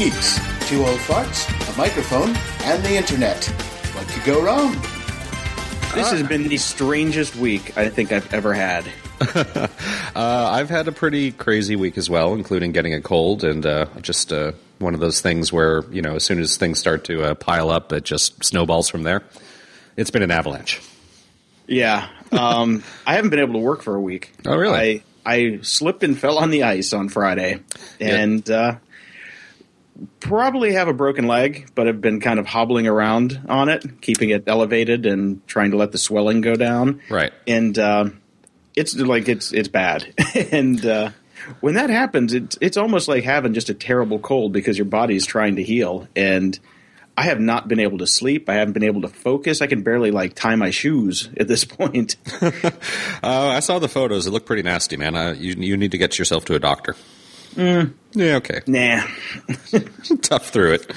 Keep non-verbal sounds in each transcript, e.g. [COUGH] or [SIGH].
Grumpy Old Geeks. Two old farts, a microphone, and the internet. What could go wrong? This has been the strangest week I think I've ever had. [LAUGHS] Uh, I've had a pretty crazy week as well, including getting a cold and uh, just uh, one of those things where you know as soon as things start to uh, pile up, it just snowballs from there. It's been an avalanche. Yeah, um, [LAUGHS] I haven't been able to work for a week. Oh, really? I I slipped and fell on the ice on Friday, and uh, probably have a broken leg, but have been kind of hobbling around on it, keeping it elevated and trying to let the swelling go down. Right. and uh, it's like it's it's bad, [LAUGHS] and uh, when that happens, it's it's almost like having just a terrible cold because your body's trying to heal, and I have not been able to sleep. I haven't been able to focus. I can barely like tie my shoes at this point. [LAUGHS] Uh, I saw the photos; it looked pretty nasty, man. Uh, you you need to get yourself to a doctor. Yeah, okay. nah. [LAUGHS] Tough through it.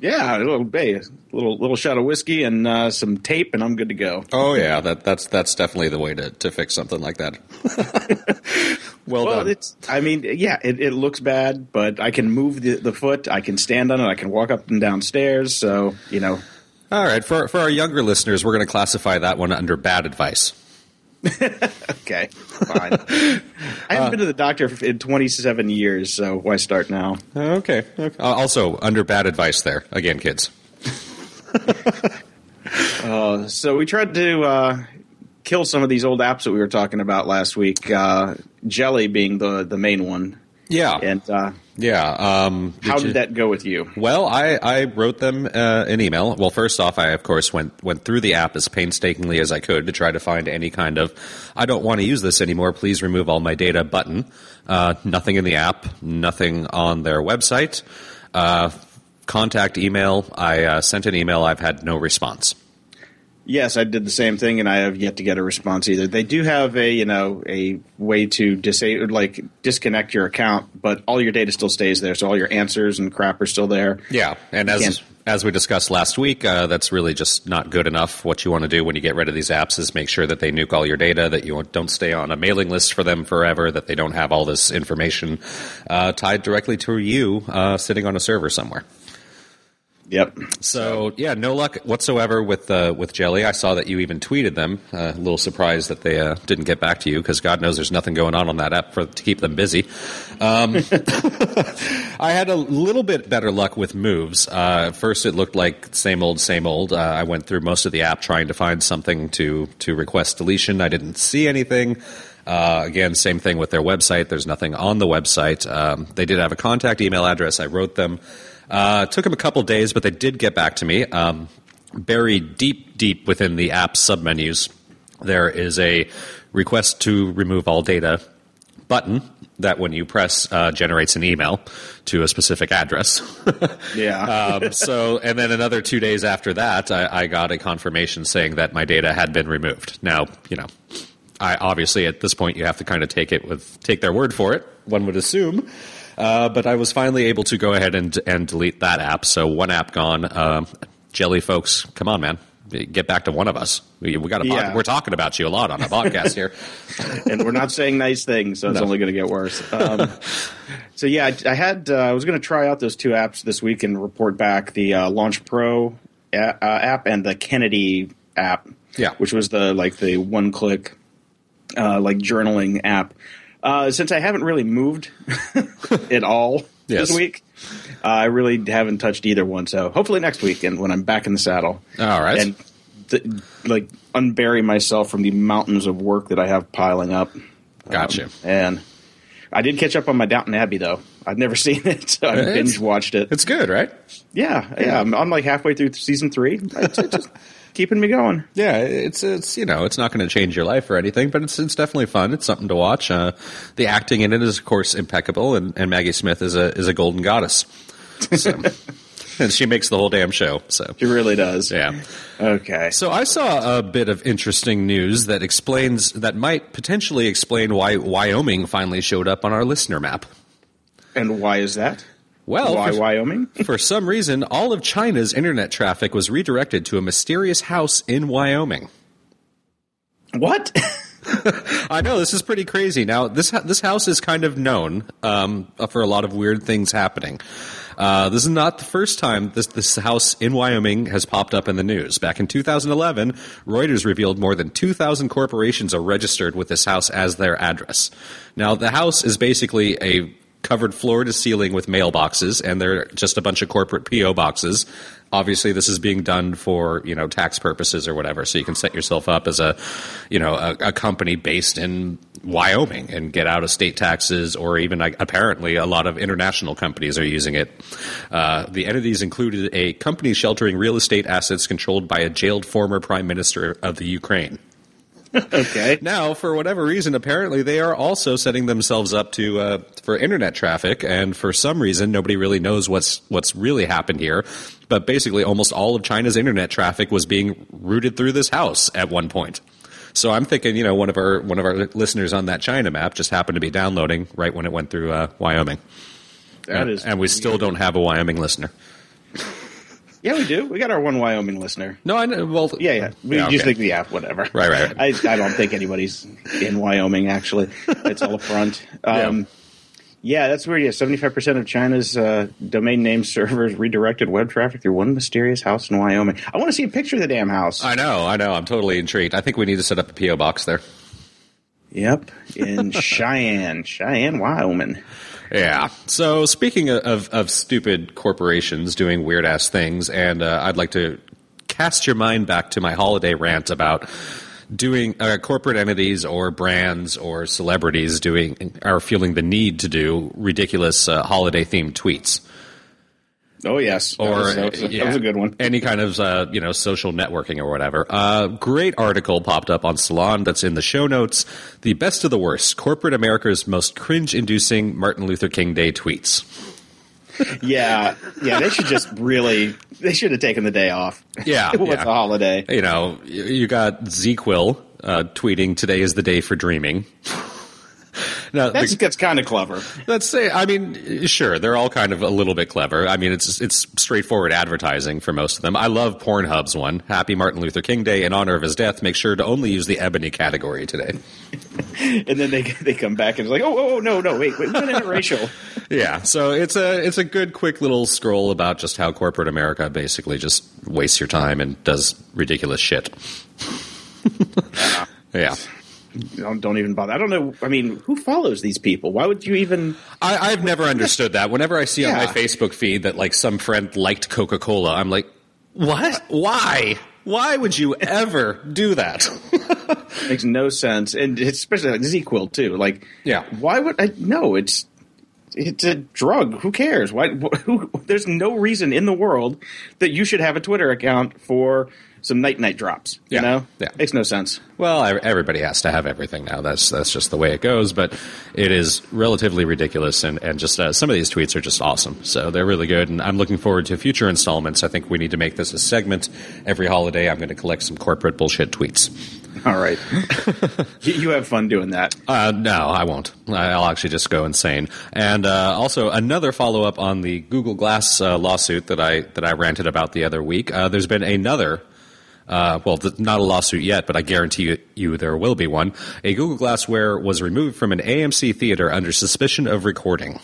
Yeah, a little bay, a little little shot of whiskey and uh, some tape, and I'm good to go. Oh yeah, that that's that's definitely the way to, to fix something like that. [LAUGHS] well, Well, done. it's. I mean, yeah, it, it looks bad, but I can move the, the foot. I can stand on it. I can walk up and down stairs. So you know, All right, for for our younger listeners, we're going to classify that one under bad advice. [LAUGHS] okay, fine. I haven't been to the doctor in 27 years, so why start now? Okay. okay. Uh, also, under bad advice there again, kids. [LAUGHS] So we tried to uh, kill some of these old apps that we were talking about last week. Uh, Jelly being the the main one, Yeah, and uh, yeah. Um, how you- did that go with you? Well, I, I wrote them uh, an email. Well, first off, I of course went went through the app as painstakingly as I could to try to find any kind of "I don't want to use this anymore. Please remove all my data" button. Uh, nothing in the app. Nothing on their website. Uh, contact email. I uh, sent an email. I've had no response. Yes, I did the same thing, and I have yet to get a response either. They do have a you know a way to disable like disconnect your account, but all your data still stays there, so all your answers and crap are still there. Yeah, and as Can't- as we discussed last week, uh, that's really just not good enough. What you want to do when you get rid of these apps is make sure that they nuke all your data, that you don't stay on a mailing list for them forever, that they don't have all this information uh, tied directly to you uh, sitting on a server somewhere. Yep. So yeah, no luck whatsoever with uh, with Jelly. I saw that you even tweeted them. Uh, a little surprised that they uh, didn't get back to you because God knows there's nothing going on on that app for to keep them busy. Um, [LAUGHS] I had a little bit better luck with moves. Uh, first, it looked like same old, same old. Uh, I went through most of the app trying to find something to to request deletion. I didn't see anything. Uh, again, same thing with their website. There's nothing on the website. Um, they did have a contact email address. I wrote them. Uh, it took them a couple days, but they did get back to me. Um, buried deep, deep within the app submenus, there is a request to remove all data button that, when you press, uh, generates an email to a specific address. [LAUGHS] Yeah. [LAUGHS] um, so, and then another two days after that, I, I got a confirmation saying that my data had been removed. Now, you know, I obviously at this point you have to kind of take it with take their word for it. One would assume. Uh, but I was finally able to go ahead and and delete that app. So one app gone. Um, Jelly folks, come on, man, get back to one of us. We, we got a Yeah. we're talking about you a lot on a podcast here. [LAUGHS] and we're not saying nice things, so it's No. only going to get worse. Um, so yeah, I, I had uh, I was going to try out those two apps this week and report back the uh, Launch Pro a- uh, app and the Kennedy app. Yeah. which was the like the one click uh, like journaling app. Uh, since I haven't really moved [LAUGHS] at all Yes. this week, uh, I really haven't touched either one. So hopefully next week, and when I'm back in the saddle, All right. and th- like unbury myself from the mountains of work that I have piling up. Gotcha. Um, and I did catch up on my Downton Abbey though. I've never [LAUGHS] seen it, so I binge watched it. It's good, right? Yeah, yeah. I'm, I'm like halfway through season three. Just [LAUGHS] keeping me going. Yeah, it's it's you know it's not going to change your life or anything, but it's it's definitely fun. It's something to watch. Uh, the acting in it is of course impeccable, and, and Maggie Smith is a is a golden goddess, so, [LAUGHS] and she makes the whole damn show. So she really does. yeah. Okay. So I saw a bit of interesting news that explains that might potentially explain why Wyoming finally showed up on our listener map. And why is that? Well, why for- Wyoming? [LAUGHS] For some reason, all of China's internet traffic was redirected to a mysterious house in Wyoming. what? [LAUGHS] I know this is pretty crazy. Now this this house is kind of known um, for a lot of weird things happening. Uh, this is not the first time this this house in Wyoming has popped up in the news. Back in 2011, Reuters revealed more than 2,000 corporations are registered with this house as their address. Now the house is basically a covered floor to ceiling with mailboxes, and they're just a bunch of corporate PO boxes. Obviously this is being done for you know tax purposes or whatever. So you can set yourself up as a you know a, a company based in Wyoming and get out of state taxes or even like, apparently a lot of international companies are using it. Uh, the entities included a company sheltering real estate assets controlled by a jailed former prime minister of the Ukraine [LAUGHS] okay. Now, for whatever reason, apparently they are also setting themselves up to uh, for internet traffic, and for some reason, nobody really knows what's what's really happened here. But basically, almost all of China's internet traffic was being routed through this house at one point. So I'm thinking, you know, one of our one of our listeners on that China map just happened to be downloading right when it went through uh, Wyoming. That and, is and we still don't have a Wyoming listener. Yeah, we do. We got our one Wyoming listener. No, I know. Well, Yeah, yeah. We Yeah, just okay. think, yeah, whatever. Right, right, right. I, I don't think anybody's in Wyoming, actually. It's all a front. [LAUGHS] Um, yeah. that's weird. Yeah, 75% of China's uh, domain name servers redirected web traffic through one mysterious house in Wyoming. I want to see a picture of the damn house. I know, I know. I'm totally intrigued. I think we need to set up a PO box there. yep, in [LAUGHS] Cheyenne, Cheyenne, Wyoming. Yeah. So speaking of, of, stupid corporations doing weird ass things, and uh, I'd like to cast your mind back to my holiday rant about doing uh, corporate entities or brands or celebrities doing are feeling the need to do ridiculous uh, holiday themed tweets Oh, yes. That or was, that was, that was a good one. Any kind of uh, you know social networking or whatever. Uh, great article popped up on Salon that's in the show notes. The best of the worst: corporate America's most cringe-inducing Martin Luther King Day tweets. [LAUGHS] Yeah, yeah, they should just really, they should have taken the day off. Yeah, [LAUGHS] it was yeah. a holiday. You know, you- you got ZzzQuil uh, tweeting, "Today is the day for dreaming." Now, That's, that's kind of clever. Let's say, I mean, sure, they're all kind of a little bit clever. I mean, it's it's straightforward advertising for most of them. I love Pornhub's one. Happy Martin Luther King Day in honor of his death. Make sure to only use the ebony category today. [LAUGHS] And then they they come back and it's like, oh, oh, oh no, no, wait, wait, we're interracial. [LAUGHS] Yeah, so it's a it's a good quick little scroll about just how corporate America basically just wastes your time and does ridiculous shit. [LAUGHS] yeah. Don't, don't even bother. I don't know. I mean, who follows these people? Why would you even? I, I've never understood that. Whenever I see on my Facebook feed that like some friend liked Coca Cola, I'm like, what? Uh, why? Why would you ever do that? [LAUGHS] Makes no sense, and especially like ZzzQuil too. Like, Yeah. why would I? No, it's it's a drug. Who cares? Why? Who, there's no reason in the world that you should have a Twitter account for some night night drops. Yeah. You know, Yeah. makes no sense. well, everybody has to have everything now. That's that's just the way it goes. But it is relatively ridiculous, and and just uh, some of these tweets are just awesome. So they're really good, and I'm looking forward to future installments. I think we need to make this a segment every holiday. I'm going to collect some corporate bullshit tweets. All right, [LAUGHS] you, you have fun doing that. Uh, no, I won't. I'll actually just go insane. And uh, also another follow up on the Google Glass uh, lawsuit that I that I ranted about the other week. Uh, there's been another. Uh, well, not a lawsuit yet, but I guarantee you, there will be one. A Google Glassware was removed from an AMC theater under suspicion of recording.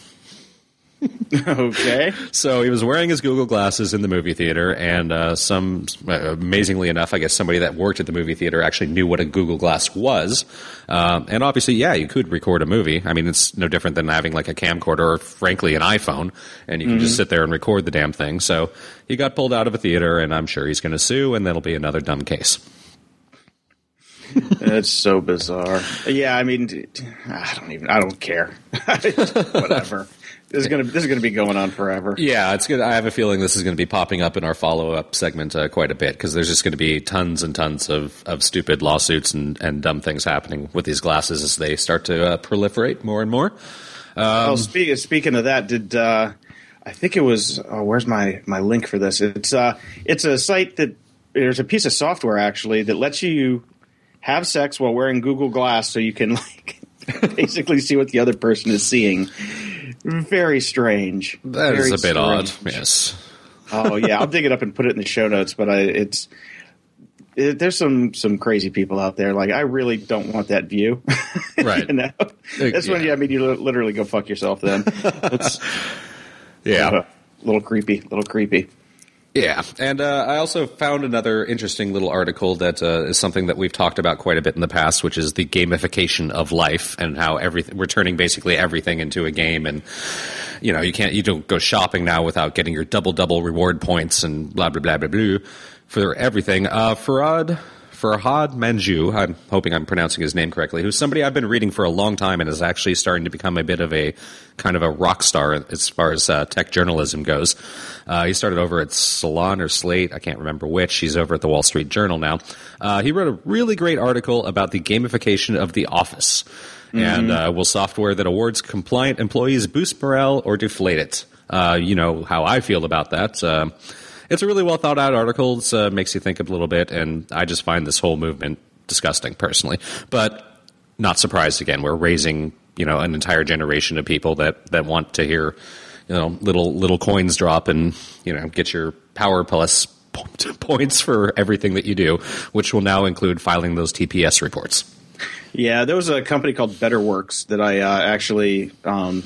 [LAUGHS] okay, So he was wearing his Google glasses in the movie theater, and uh, some uh, amazingly enough, I guess somebody that worked at the movie theater actually knew what a Google Glass was. Um, and obviously, yeah, you could record a movie. I mean, it's no different than having like a camcorder or, frankly, an iPhone, and you can just sit there and record the damn thing. So he got pulled out of a theater, and I'm sure he's going to sue, and that'll be another dumb case. [LAUGHS] that's so bizarre. Yeah, I mean, I don't even. I don't care. [LAUGHS] Whatever. This is gonna. This is gonna be going on forever. Yeah, it's good. I have a feeling this is going to be popping up in our follow up segment uh, quite a bit because there's just going to be tons and tons of, of stupid lawsuits and, and dumb things happening with these glasses as they start to uh, proliferate more and more. oh, speaking speaking of that, did uh, I think it was? Oh, where's my my link for this? It's uh, it's a site that there's a piece of software actually that lets you have sex while wearing Google Glass, so you can [LAUGHS] like basically see what the other person is seeing. Very strange. That is Very a bit odd. Yes. oh yeah, I'll dig it up and put it in the show notes. But I, it's it, there's some some crazy people out there. Like I really don't want that view. [LAUGHS] Right. you know? That's when yeah. I mean you literally go fuck yourself. Then [LAUGHS] it's Yeah. uh, a little creepy, little creepy. Yeah, and uh, I also found another interesting little article that uh, is something that we've talked about quite a bit in the past, which is the gamification of life and how everything we're turning basically everything into a game, and you know you can't you don't go shopping now without getting your double double reward points and blah blah blah blah blah for everything. Uh, Farhad. Farhad Manjoo, I'm hoping I'm pronouncing his name correctly, who's somebody I've been reading for a long time and is actually starting to become a bit of a kind of a rock star as far as uh, tech journalism goes. Uh, he started over at Salon or Slate, I can't remember which. He's over at the Wall Street Journal now. Uh, he wrote a really great article about the gamification of the office. And uh, will software that awards compliant employees boost morale or deflate it? Uh, you know how I feel about that. It's a really well thought out article. It uh, makes you think a little bit, and I just find this whole movement disgusting personally. But not surprised again. We're raising you know an entire generation of people that that want to hear you know little little coins drop and you know get your power plus [LAUGHS] points for everything that you do, which will now include filing those TPS reports. Yeah, there was a company called Better Works that I uh, actually um,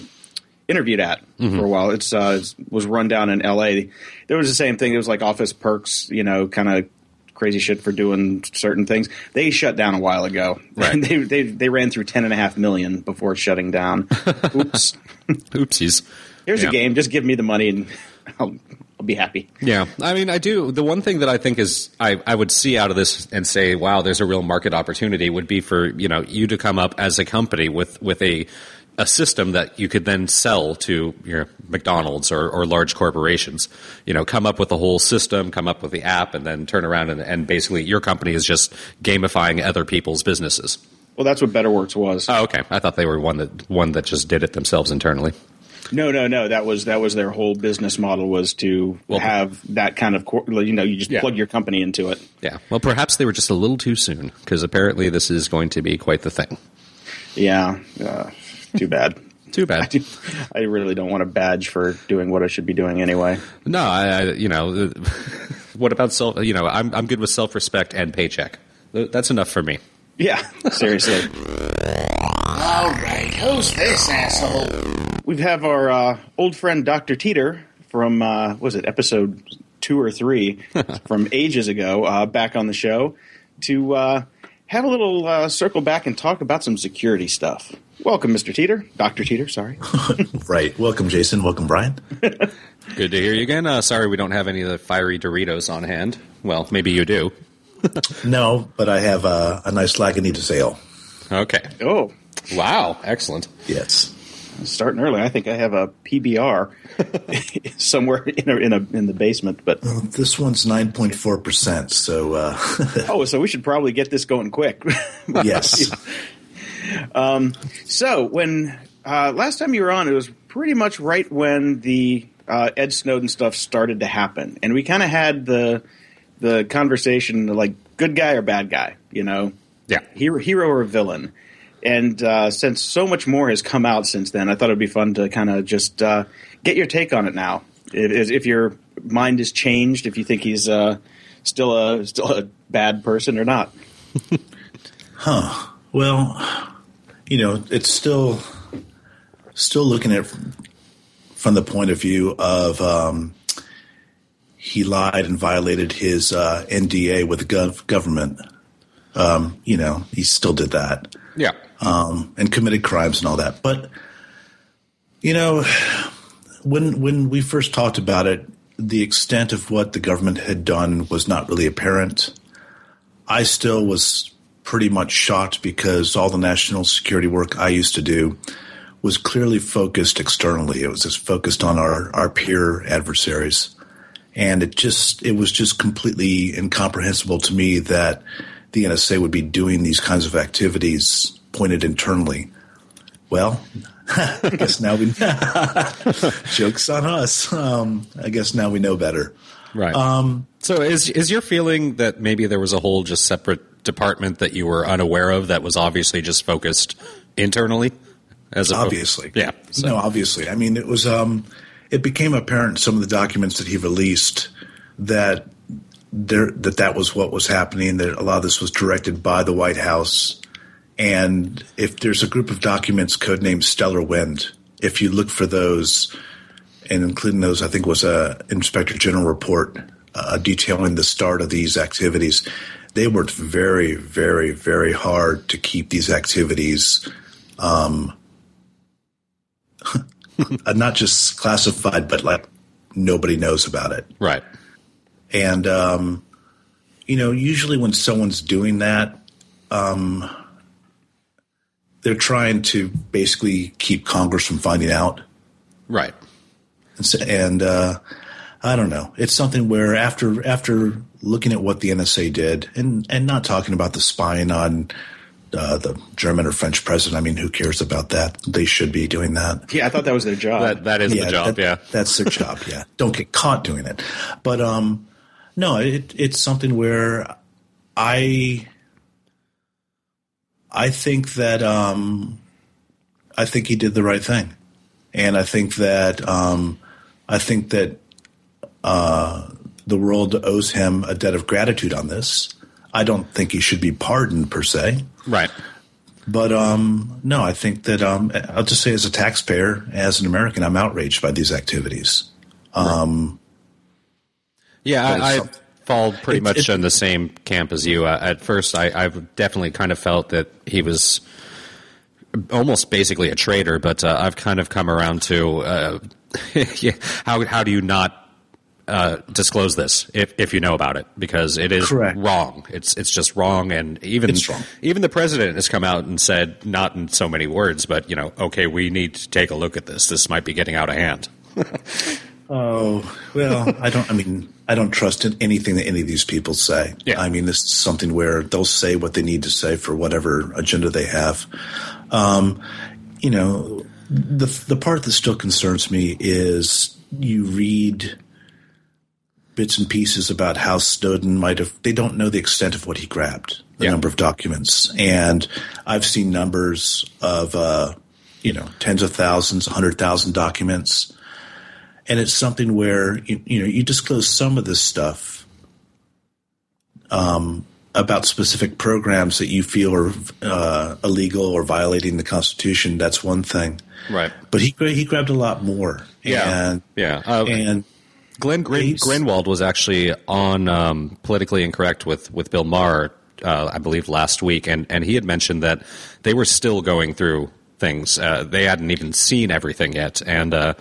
interviewed at for a while. It's uh, it was run down in L.A. There was the same thing. It was like office perks, you know, kind of crazy shit for doing certain things. They shut down a while ago. [LAUGHS] Right. they, they they ran through ten and a half million before shutting down. [LAUGHS] Oops. Oopsies. Here's Yeah. a game. Just give me the money and [LAUGHS] I'll, I'll be happy. Yeah, I mean, I do. The one thing that I think is I, I would see out of this and say, wow, there's a real market opportunity would be for you know you to come up as a company with with a a system that you could then sell to your McDonald's or, or large corporations. You know, come up with a whole system, come up with the app, and then turn around and, and basically your company is just gamifying other people's businesses. Well, that's what Better Works was. Oh, okay. I thought they were one that one that just did it themselves internally. No, no, no. That was that was their whole business model was to Well- have that kind of you know you just Yeah. plug your company into it. Yeah. Well, perhaps they were just a little too soon because apparently this is going to be quite the thing. Yeah, uh, too bad. [LAUGHS] Too bad. I really don't want a badge for doing what I should be doing anyway. No, I, I you know, [LAUGHS] what about self? You know, I'm I'm good with self respect and paycheck. That's enough for me. Yeah, seriously. All right, who's this asshole? We have our uh, old friend Dr. Teeter from uh, was it episode two or three [LAUGHS] from ages ago uh, back on the show to uh, have a little uh, circle back and talk about some security stuff. Welcome, Mr. Teeter, Dr. Teeter. Sorry. [LAUGHS] Right. Welcome, Jason. Welcome, Brian. [LAUGHS] Good to hear you again. Uh, sorry, we don't have any of the fiery Doritos on hand. Well, maybe you do. [LAUGHS] No, but I have a, a nice Lagunitas ale. Okay. Oh, Wow. Excellent. Yes. Starting early. I think I have a PBR [LAUGHS] somewhere in a, in a in the basement. But Well, this one's 9.4%. So, uh, [LAUGHS] oh, so we should probably get this going quick. [LAUGHS] yes. um, So when uh, last time you were on, it was pretty much right when the uh, Ed Snowden stuff started to happen, and we kind of had the the conversation like good guy or bad guy, you know, Yeah. hero, hero or villain. And uh, since so much more has come out since then, I thought it'd be fun to kind of just uh, get your take on it now. If, if your mind is changed, if you think he's uh, still a still a bad person or not. [LAUGHS] Huh. Well, you know, it's still still looking at from the point of view of um, he lied and violated his uh, NDA with the gov- government. Um, you know, he still did that. Yeah. Um, and committed crimes and all that. But you know, when when we first talked about it, the extent of what the government had done was not really apparent. I still was pretty much shocked because all the national security work I used to do was clearly focused externally. It was just focused on our, our peer adversaries. And it just it was just completely incomprehensible to me that the NSA would be doing these kinds of activities pointed internally. Well, [LAUGHS] I guess now we [LAUGHS] jokes on us. Um, I guess now we know better. Right. Um, so is is your feeling that maybe there was a whole just separate department that you were unaware of that was obviously just focused internally? As obviously, yeah. So, No, obviously. I mean, it was. Um, it became apparent in some of the documents that he released that there that that was what was happening. That a lot of this was directed by the White House. And if there's a group of documents codenamed Stellar Wind, if you look for those, and including those, I think was a Inspector General report uh, detailing the start of these activities. They worked very, very, very hard to keep these activities um, [LAUGHS] not just classified, but like nobody knows about it. Right. And, um, you know, usually when someone's doing that, um, they're trying to basically keep Congress from finding out. Right. And, so, and uh, I don't know. It's something where after after looking at what the NSA did, and and not talking about the spying on uh, the German or French president. I mean, who cares about that? They should be doing that. Yeah, I thought that was their job. That that is yeah, the job. that- yeah. that's their job. [LAUGHS] Yeah, don't get caught doing it. But um, no, it, it's something where I I think that um, I think he did the right thing, and I think that um, I think that uh, the world owes him a debt of gratitude on this. I don't think he should be pardoned per se. Right. But um, no, I think that um, I'll just say, as a taxpayer, as an American, I'm outraged by these activities. Um, Yeah, I, I fall pretty much in the same camp as you. Uh, at first, I, I've definitely kind of felt that he was almost basically a traitor, but uh, I've kind of come around to uh, [LAUGHS] how how do you not uh, disclose this if, if you know about it because it is Correct. wrong. It's it's just wrong, and even It's wrong. even the president has come out and said, not in so many words, but you know, okay, we need to take a look at this. This might be getting out of hand. [LAUGHS] oh well, I don't. I mean, I don't trust in anything that any of these people say. Yeah. I mean, this is something where they'll say what they need to say for whatever agenda they have. Um, you know, the the part that still concerns me is you read bits and pieces about how Snowden might have. They don't know the extent of what he grabbed, the Yeah. number of documents, and I've seen numbers of uh, you know tens of thousands, hundred thousand documents, and it's something where you, you know you disclose some of this stuff um, about specific programs that you feel are uh, illegal or violating the Constitution. That's one thing, Right. but he he grabbed a lot more. Yeah. and, Yeah. Uh, and Glenn Grin- Greenwald was actually on um, politically incorrect with with Bill Maher, uh, I believe, last week, and and he had mentioned that they were still going through things. Uh, they hadn't even seen everything yet, and. Uh,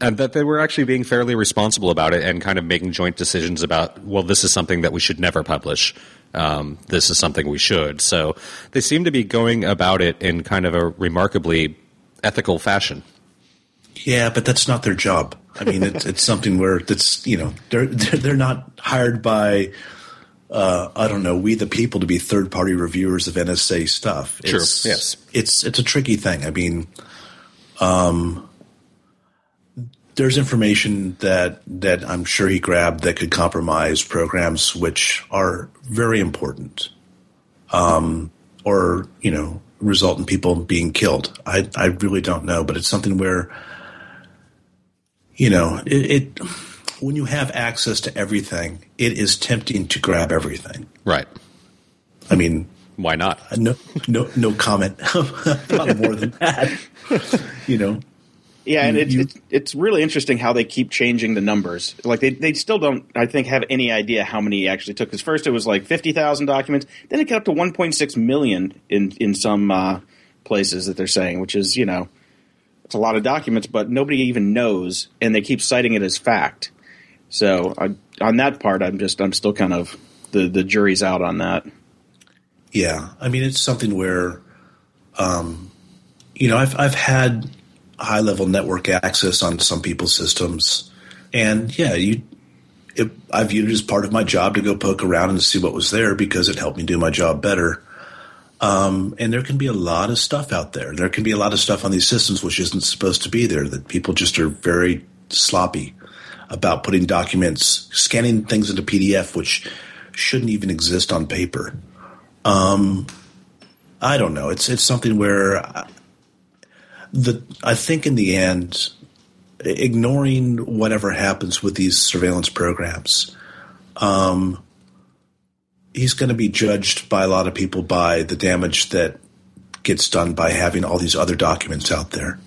and that they were actually being fairly responsible about it and kind of making joint decisions about, well, this is something that we should never publish. Um, this is something we should. So they seem to be going about it in kind of a remarkably ethical fashion. Yeah, but that's not their job. I mean, it's, it's something where that's you know they're they're, not hired by uh, I don't know we the people to be third party reviewers of NSA stuff. True, It's, yes. it's it's a tricky thing. I mean, um, there's information that that I'm sure he grabbed that could compromise programs which are very important, um, or you know result in people being killed. I I really don't know, but it's something where you know, it, it when you have access to everything, it is tempting to grab everything. Right. I mean, Why not? no, no, no comment [LAUGHS] about more than that. You know, Yeah, and it's, you- it's it's really interesting how they keep changing the numbers. Like they, they still don't, I think, have any idea how many actually took. Because first it was like fifty thousand documents, then it got up to one point six million in in some uh, places that they're saying, which is you know, it's a lot of documents, but nobody even knows, and they keep citing it as fact. So I, on that part, I'm just I'm still kind of the the jury's out on that. yeah. I mean, it's something where, um, you know, I've I've had high level network access on some people's systems, and yeah, you. It, I viewed it as part of my job to go poke around and see what was there because it helped me do my job better. Um, and there can be a lot of stuff out there. There can be a lot of stuff on these systems which isn't supposed to be there. That people just are very sloppy about putting documents, scanning things into PDF, which shouldn't even exist on paper. Um, I don't know. It's it's something where the I think in the end, ignoring whatever happens with these surveillance programs, um, he's going to be judged by a lot of people by the damage that gets done by having all these other documents out there,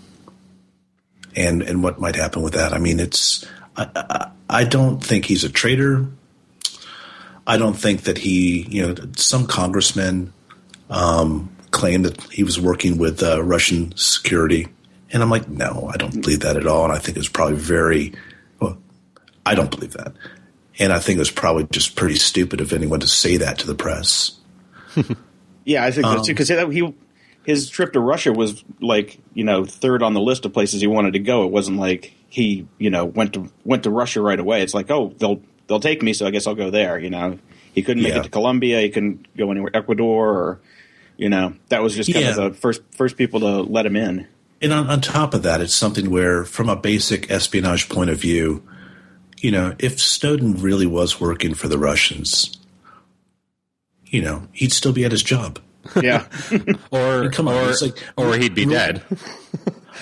and and what might happen with that. I mean, it's I, I, I don't think he's a traitor. I don't think that he, you know, some congressmen um, claim that he was working with uh, Russian security, and I'm like, no, I don't believe that at all. And I think it was probably very, well, I don't believe that, and I think it was probably just pretty stupid of anyone to say that to the press. [LAUGHS] Yeah, I think Um, that's because he his trip to Russia was like you know third on the list of places he wanted to go. It wasn't like he you know went to went to Russia right away. It's like oh they'll they'll take me, so I guess I'll go there. You know, he couldn't make Yeah. it to Colombia. He couldn't go anywhere Ecuador or you know that was just kind Yeah. of the first first people to let him in. And on, on top of that, it's something where, from a basic espionage point of view, you know, if Snowden really was working for the Russians, you know, he'd still be at his job. Yeah, [LAUGHS] Or come on, or, it's like- or he'd be dead. [LAUGHS]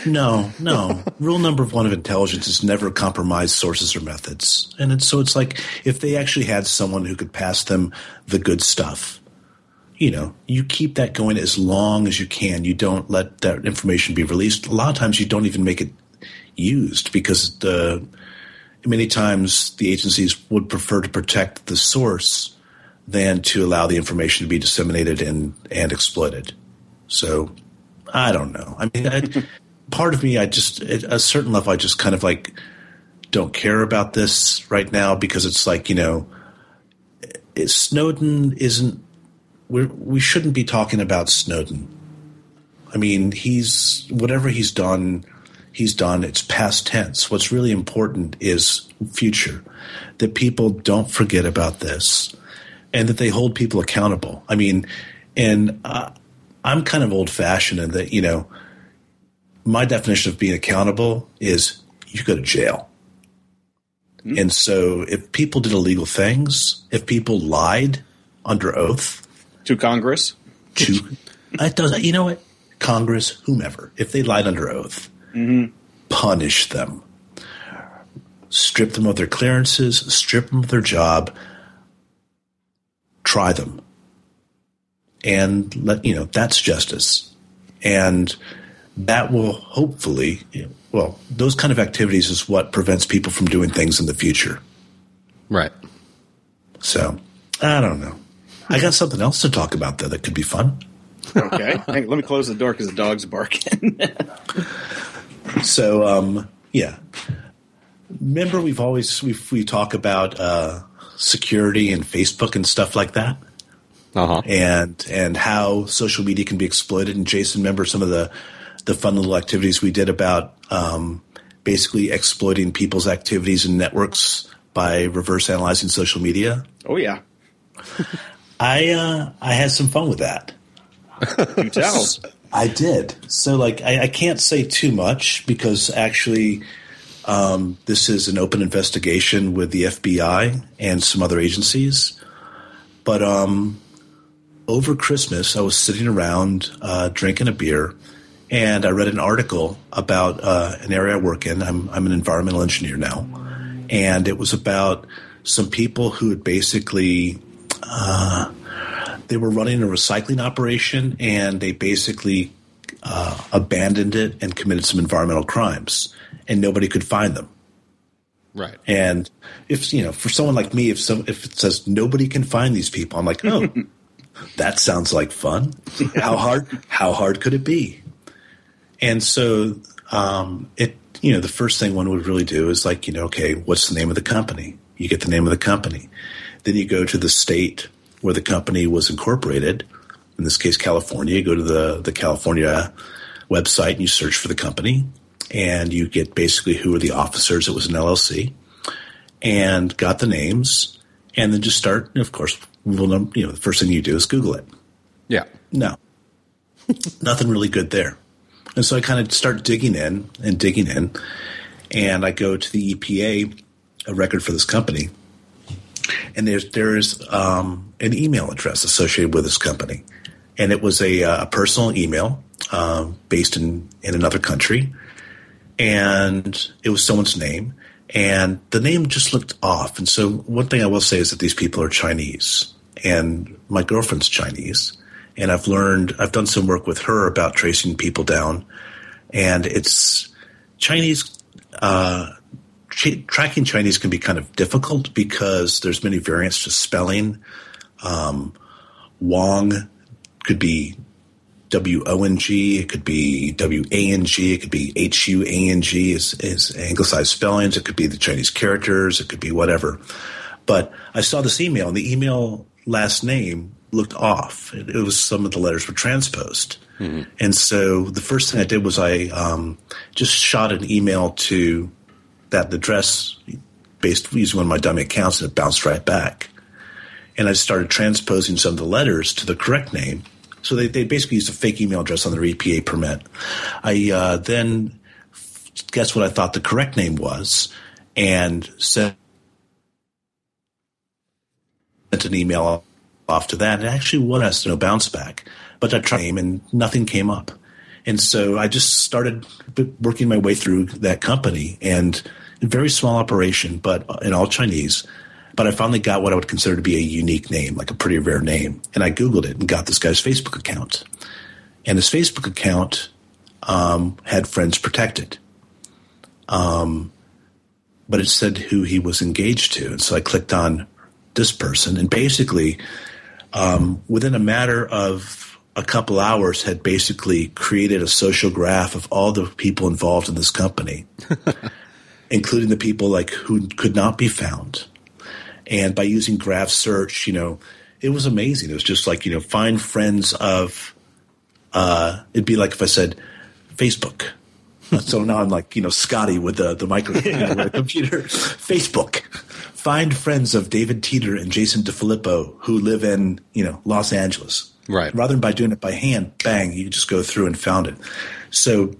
No, no. Rule number one of intelligence is never compromise sources or methods. And it's, so it's like if they actually had someone who could pass them the good stuff, you know, you keep that going as long as you can. You don't let that information be released. A lot of times you don't even make it used because the many times the agencies would prefer to protect the source than to allow the information to be disseminated and, and exploited. So I don't know. I mean, I, [LAUGHS] part of me, I just at a certain level, I just kind of like don't care about this right now because it's like you know, Snowden isn't. We're, we shouldn't be talking about Snowden. I mean, he's whatever he's done, he's done. It's past tense. What's really important is future. That people don't forget about this, and that they hold people accountable. I mean, and uh, I'm kind of old fashioned in that you know my definition of being accountable is you go to jail. And so if people did illegal things, if people lied under oath to Congress. to it does you know what? Congress, whomever, if they lied under oath, mm-hmm. punish them. Strip them of their clearances, strip them of their job, try them. And let you know, that's justice. And that will hopefully, well, those kind of activities is what prevents people from doing things in the future. Right. So, I don't know. I got something else to talk about though that could be fun. Okay, Hang- let me close the door because the dog's barking. [LAUGHS] So, um, yeah. Remember, we've always we we talk about uh, security and Facebook and stuff like that, Uh huh. and and how social media can be exploited. And Jason, remember some of the the fun little activities we did about um, basically exploiting people's activities and networks by reverse analyzing social media. oh yeah, I uh, I had some fun with that. [LAUGHS] you tell. I did. So, like, I, I can't say too much because actually, um, this is an open investigation with the FBI and some other agencies. But um, over Christmas, I was sitting around uh, drinking a beer, and I read an article about uh, an area I work in. I'm, I'm an environmental engineer now, and it was about some people who had basically they were running a recycling operation and they basically uh, abandoned it and committed some environmental crimes and nobody could find them. Right. and if you know for someone like me if some if it says nobody can find these people i'm like oh [LAUGHS] that sounds like fun. How hard how hard could it be? And so um, it you know the first thing one would really do is like you know okay what's the name of the company? You get the name of the company then you go to the state where the company was incorporated in this case california you go to the the california website and you search for the company and you get basically who are the officers it was an llc and got the names and then just start of course you know the first thing you do is google it Yeah. no. [LAUGHS] Nothing really good there. And so I kind of start digging in and digging in. And I go to the EPA, a record for this company. And there's, there's um, an email address associated with this company. And it was a, uh, a personal email um, based in, in another country. And it was someone's name. and the name just looked off. And so, one thing I will say is that these people are Chinese, and my girlfriend's Chinese, and I've learned I've done some work with her about tracing people down, and it's Chinese. Uh, tracking Chinese can be kind of difficult because there's many variants to spelling. Um, Wong could be W O N G, it could be W A N G, it could be H U A N G is, is anglicized spellings, it could be the Chinese characters, it could be whatever. But I saw this email, and the email last name looked off. It, it was some of the letters were transposed. Mm-hmm. And so the first thing I did was I um, just shot an email to that the address based using one of my dummy accounts, and it bounced right back. And I started transposing some of the letters to the correct name so they, they basically used a fake email address on their EPA permit. I uh, then guess what I thought the correct name was and sent an email off to that. And actually was no bounce back, but I tried and nothing came up. And so I just started working my way through that company and very small operation, but in all Chinese but I finally got what I would consider to be a unique name, like a pretty rare name. And I Googled it and got this guy's Facebook account. And his Facebook account um, had friends protected. Um, but it said who he was engaged to. And so I clicked on this person and basically, um, within a matter of a couple hours, had basically created a social graph of all the people involved in this company, [LAUGHS] including the people like who could not be found and by using graph search, you know, it was amazing. It was just like, you know, find friends of, uh, it'd be like if I said Facebook. [LAUGHS] so now I'm like, you know, Scotty with the, the microphone, you know, the computer. [LAUGHS] Facebook. Find friends of David Teeter and Jason DeFillippo who live in, you know, Los Angeles. Right. Rather than by doing it by hand, bang, you just go through and found it. So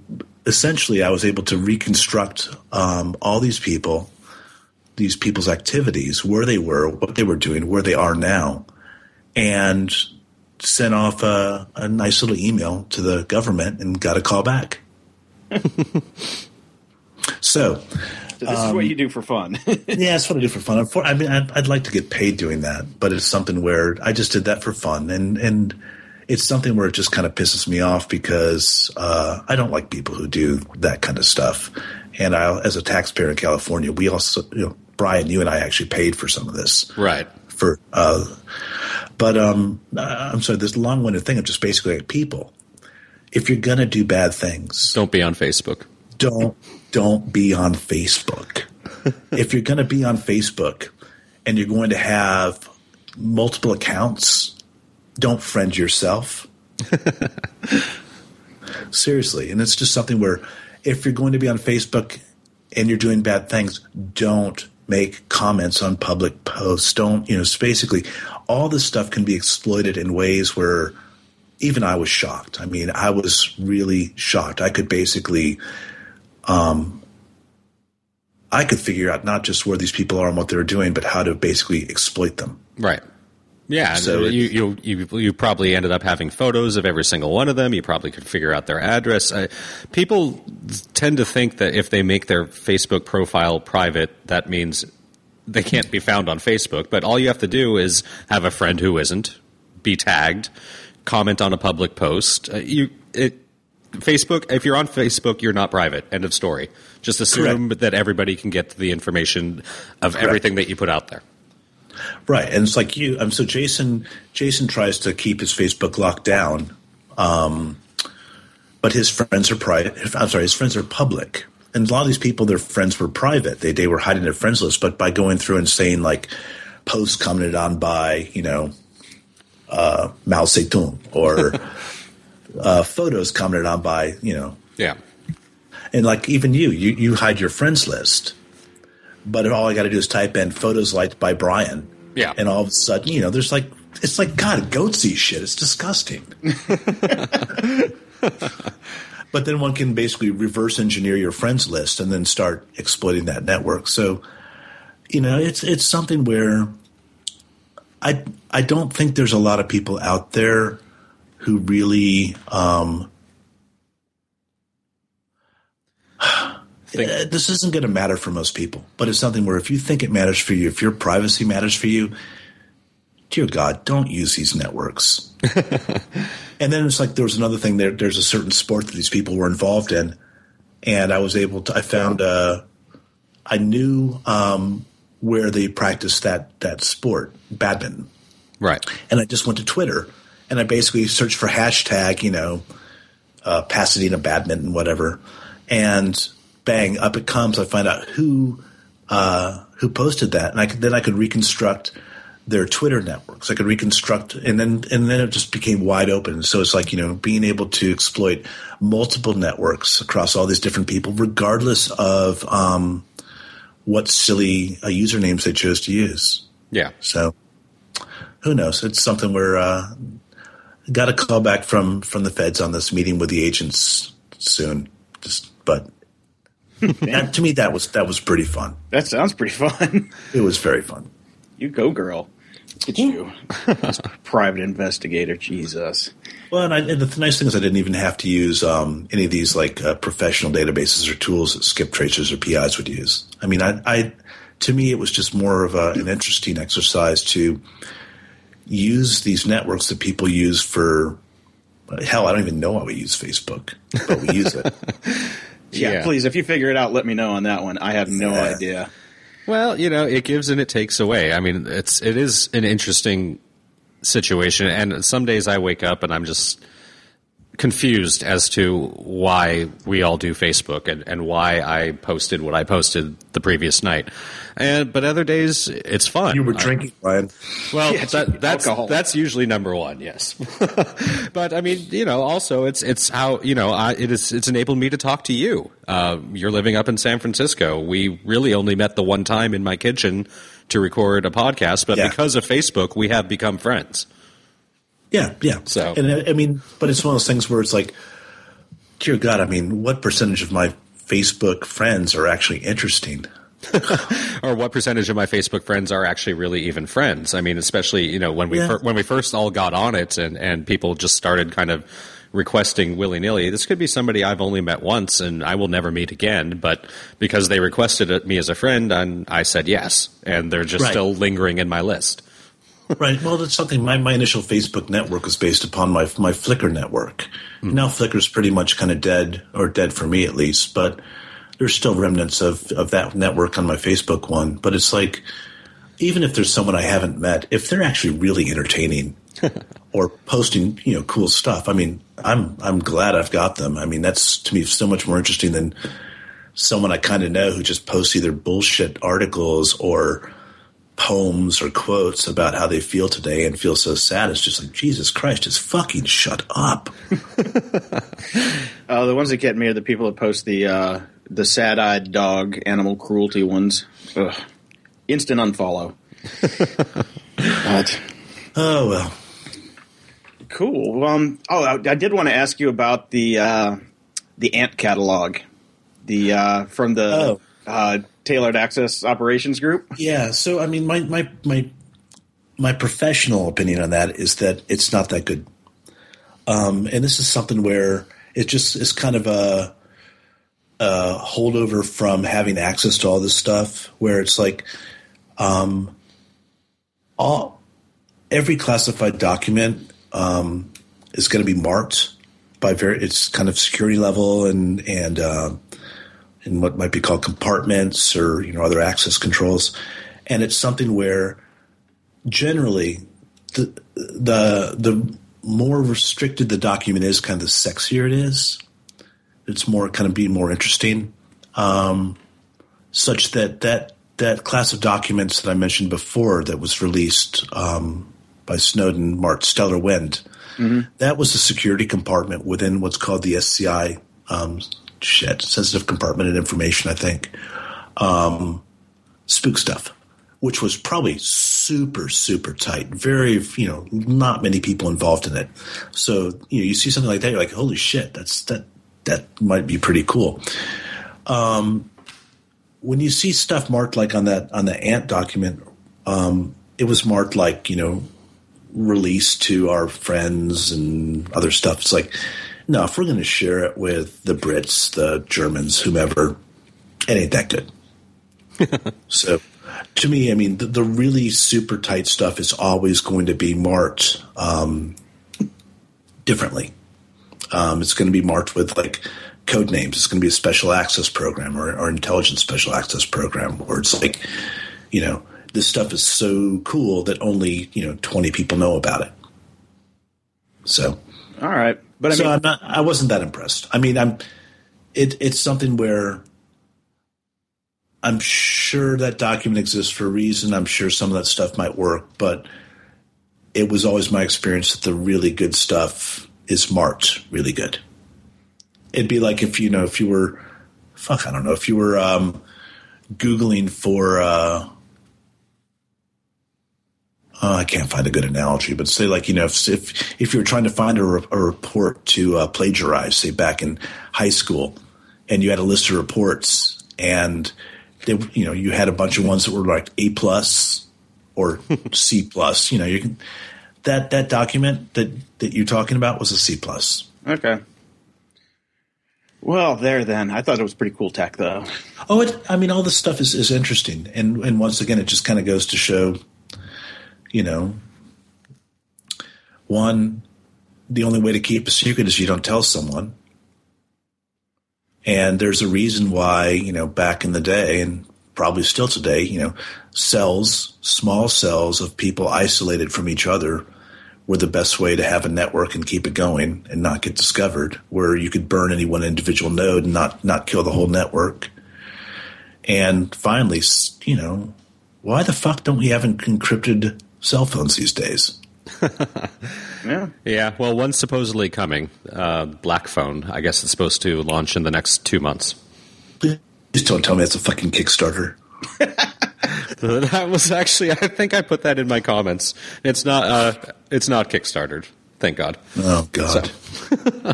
essentially, I was able to reconstruct um, all these people these people's activities, where they were, what they were doing, where they are now, and sent off a, a nice little email to the government and got a call back. [LAUGHS] so, so this um, is what um, you do for fun. [LAUGHS] yeah, it's what I do for fun. I mean, I'd, I'd, like to get paid doing that, but it's something where I just did that for fun, and and it's something where it just kind of pisses me off because uh, I don't like people who do that kind of stuff. And I, as a taxpayer in California, we also, you know, Brian, you and I actually paid for some of this, right? For, uh, but um, I'm sorry, this long-winded thing of just basically like people. If you're gonna do bad things, don't be on Facebook. Don't don't be on Facebook. [LAUGHS] if you're gonna be on Facebook and you're going to have multiple accounts, don't friend yourself. [LAUGHS] Seriously, and it's just something where if you're going to be on Facebook and you're doing bad things, don't make comments on public posts. Don't, you know, it's basically all this stuff can be exploited in ways where even I was shocked. I mean, I was really shocked. I could basically, um, I could figure out not just where these people are and what they're doing, but how to basically exploit them. Right. Yeah, so you, you, you you probably ended up having photos of every single one of them. You probably could figure out their address. Uh, people tend to think that if they make their Facebook profile private, that means they can't be found on Facebook. But all you have to do is have a friend who isn't, be tagged, comment on a public post. Uh, you it, Facebook. If you're on Facebook, you're not private. End of story. Just assume Correct. that everybody can get the information of Correct. everything that you put out there. Right, and it's like you. Um, so Jason, Jason tries to keep his Facebook locked down, um, but his friends are private. I'm sorry, his friends are public, and a lot of these people, their friends were private. They they were hiding their friends list, but by going through and saying like posts commented on by you know uh, Mao Zedong or [LAUGHS] uh, photos commented on by you know yeah, and like even you, you you hide your friends list but all I got to do is type in photos liked by Brian. Yeah. And all of a sudden, you know, there's like, it's like, God, goats eat shit. It's disgusting. [LAUGHS] [LAUGHS] but then one can basically reverse engineer your friends list and then start exploiting that network. So, you know, it's, it's something where I, I don't think there's a lot of people out there who really, um, Think- uh, this isn't going to matter for most people, but it's something where if you think it matters for you, if your privacy matters for you, dear God, don't use these networks. [LAUGHS] and then it's like there was another thing there. There's a certain sport that these people were involved in, and I was able to. I found. Uh, I knew um, where they practiced that that sport, badminton, Right. and I just went to Twitter and I basically searched for hashtag, you know, uh, Pasadena badminton, whatever, and bang, up it comes. I find out who uh, who posted that, and I could, then I could reconstruct their Twitter networks. I could reconstruct, and then and then it just became wide open. So it's like you know being able to exploit multiple networks across all these different people, regardless of um, what silly uh, usernames they chose to use. Yeah. So who knows? It's something we're uh, got a call back from from the feds on this meeting with the agents soon. Just but [LAUGHS] that, to me that was that was pretty fun. That sounds pretty fun. [LAUGHS] It was very fun. you go, girl. It's you. [LAUGHS] Private investigator. Jesus. Well, and, I, and the nice thing is I didn't even have to use um, any of these like uh, professional databases or tools that skip tracers or PIs would use. I mean, I, I to me it was just more of a, an interesting exercise to use these networks that people use for. Hell, I don't even know why we use Facebook, but we use it. Yeah, Yeah. please, if you figure it out, let me know on that one. I have no idea. Well, you know, it gives and it takes away. I mean, it's it is an interesting situation, and some days I wake up and I'm just confused as to why we all do Facebook and, and why I posted what I posted the previous night. And but other days it's fun. You were I- drinking, Brian. well, Yeah, that, that's alcohol. that's usually number one. Yes, [LAUGHS] but I mean, you know, also it's it's how you know I, it is it's enabled me to talk to you. Uh, you're living up in San Francisco. We really only met the one time in my kitchen to record a podcast, but Yeah. because of Facebook, we have become friends. Yeah, yeah. So- and I, I mean, but it's one of those things where it's like, dear God, I mean, what percentage of my Facebook friends are actually interesting? [LAUGHS] or what percentage of my Facebook friends are actually really even friends? I mean, especially you know when we Yeah. fir- when we first all got on it and and people just started kind of requesting willy nilly. This could be somebody I've only met once and I will never meet again, but because they requested me as a friend, and I said yes, and they're just Right. still lingering in my list. Right. Well, that's something. My, my initial Facebook network was based upon my my Flickr network. Hmm. Now Flickr's pretty much kind of dead, or dead for me at least. But there's still remnants of of that network on my Facebook one. But it's like, even if there's someone I haven't met, if they're actually really entertaining [LAUGHS] or posting, you know, cool stuff, I mean, I'm I'm glad I've got them. I mean, that's to me so much more interesting than someone I kind of know who just posts either bullshit articles or poems or quotes about how they feel today and feel so sad. It's just like Jesus Christ, just fucking shut up. [LAUGHS] Uh, the ones that get me are the people that post the uh, the sad eyed dog animal cruelty ones. Ugh. Instant unfollow. [LAUGHS] Oh well. cool. Um, oh, I, I did want to ask you about the uh, the ANT catalog, the uh, from the Oh. Tailored access operations group. Yeah. So I mean, my my my my professional opinion on that is that it's not that good. Um, and this is something where it just is kind of a, a holdover from having access to all this stuff, where it's like, um, all every classified document um, is going to be marked by very its kind of security level and and uh, in what might be called compartments or you know other access controls, and it's something where generally the the the more restricted the document is, kind of the sexier it is. It's more kind of being more interesting, um, such that that that class of documents that I mentioned before that was released um, by Snowden, marked Stellar Wind. That was a security compartment within what's called the SCI um, shit, sensitive compartment and information. I think um, spook stuff, which was probably super super tight. Very you know not many people involved in it. So you know you see something like that, you're like, holy shit, that's that that might be pretty cool. Um, when you see stuff marked like on that on the ANT document, um, it was marked like you know release to our friends and other stuff. It's like, no, if we're going to share it with the Brits, the Germans, whomever, it ain't that good. [LAUGHS] so, to me, I mean, the, the, really super tight stuff is always going to be marked um, differently. Um, it's going to be marked with like code names. It's going to be a special access program or, or intelligence special access program, where it's like, you know, this stuff is so cool that only you know twenty people know about it. So, all right, but I so mean, I'm not. I wasn't that impressed. I mean, I'm. It, it's something where I'm sure that document exists for a reason. I'm sure some of that stuff might work, but it was always my experience that the really good stuff is marked really good. It'd be like if you know if you were, fuck, I don't know, if you were um, googling for. Uh, uh, I can't find a good analogy, but say like you know if if, if you were trying to find a, re- a report to uh, plagiarize, say back in high school, and you had a list of reports, and they, you know you had a bunch of ones that were like A plus or [LAUGHS] C plus. You know, you can that that document that that you're talking about was a C plus. Okay. Well, there then. I thought it was pretty cool tech, though. Oh, it, I mean, all this stuff is, is interesting, and and once again, it just kind of goes to show, you know, one, the only way to keep a secret is you don't tell someone, and there's a reason why, you know, back in the day, and probably still today, you know, cells, small cells of people isolated from each other were the best way to have a network and keep it going and not get discovered, where you could burn any one individual node and not, not kill the whole network. And finally, you know, why the fuck don't we have an encrypted cell phones these days? [LAUGHS] yeah. Yeah. Well, one's supposedly coming. Uh, Blackphone. I guess it's supposed to launch in the next two months. Just don't tell me it's a fucking Kickstarter. [LAUGHS] that was actually I think I put that in my comments. It's not uh, it's not Kickstarter. Thank God. Oh God. So.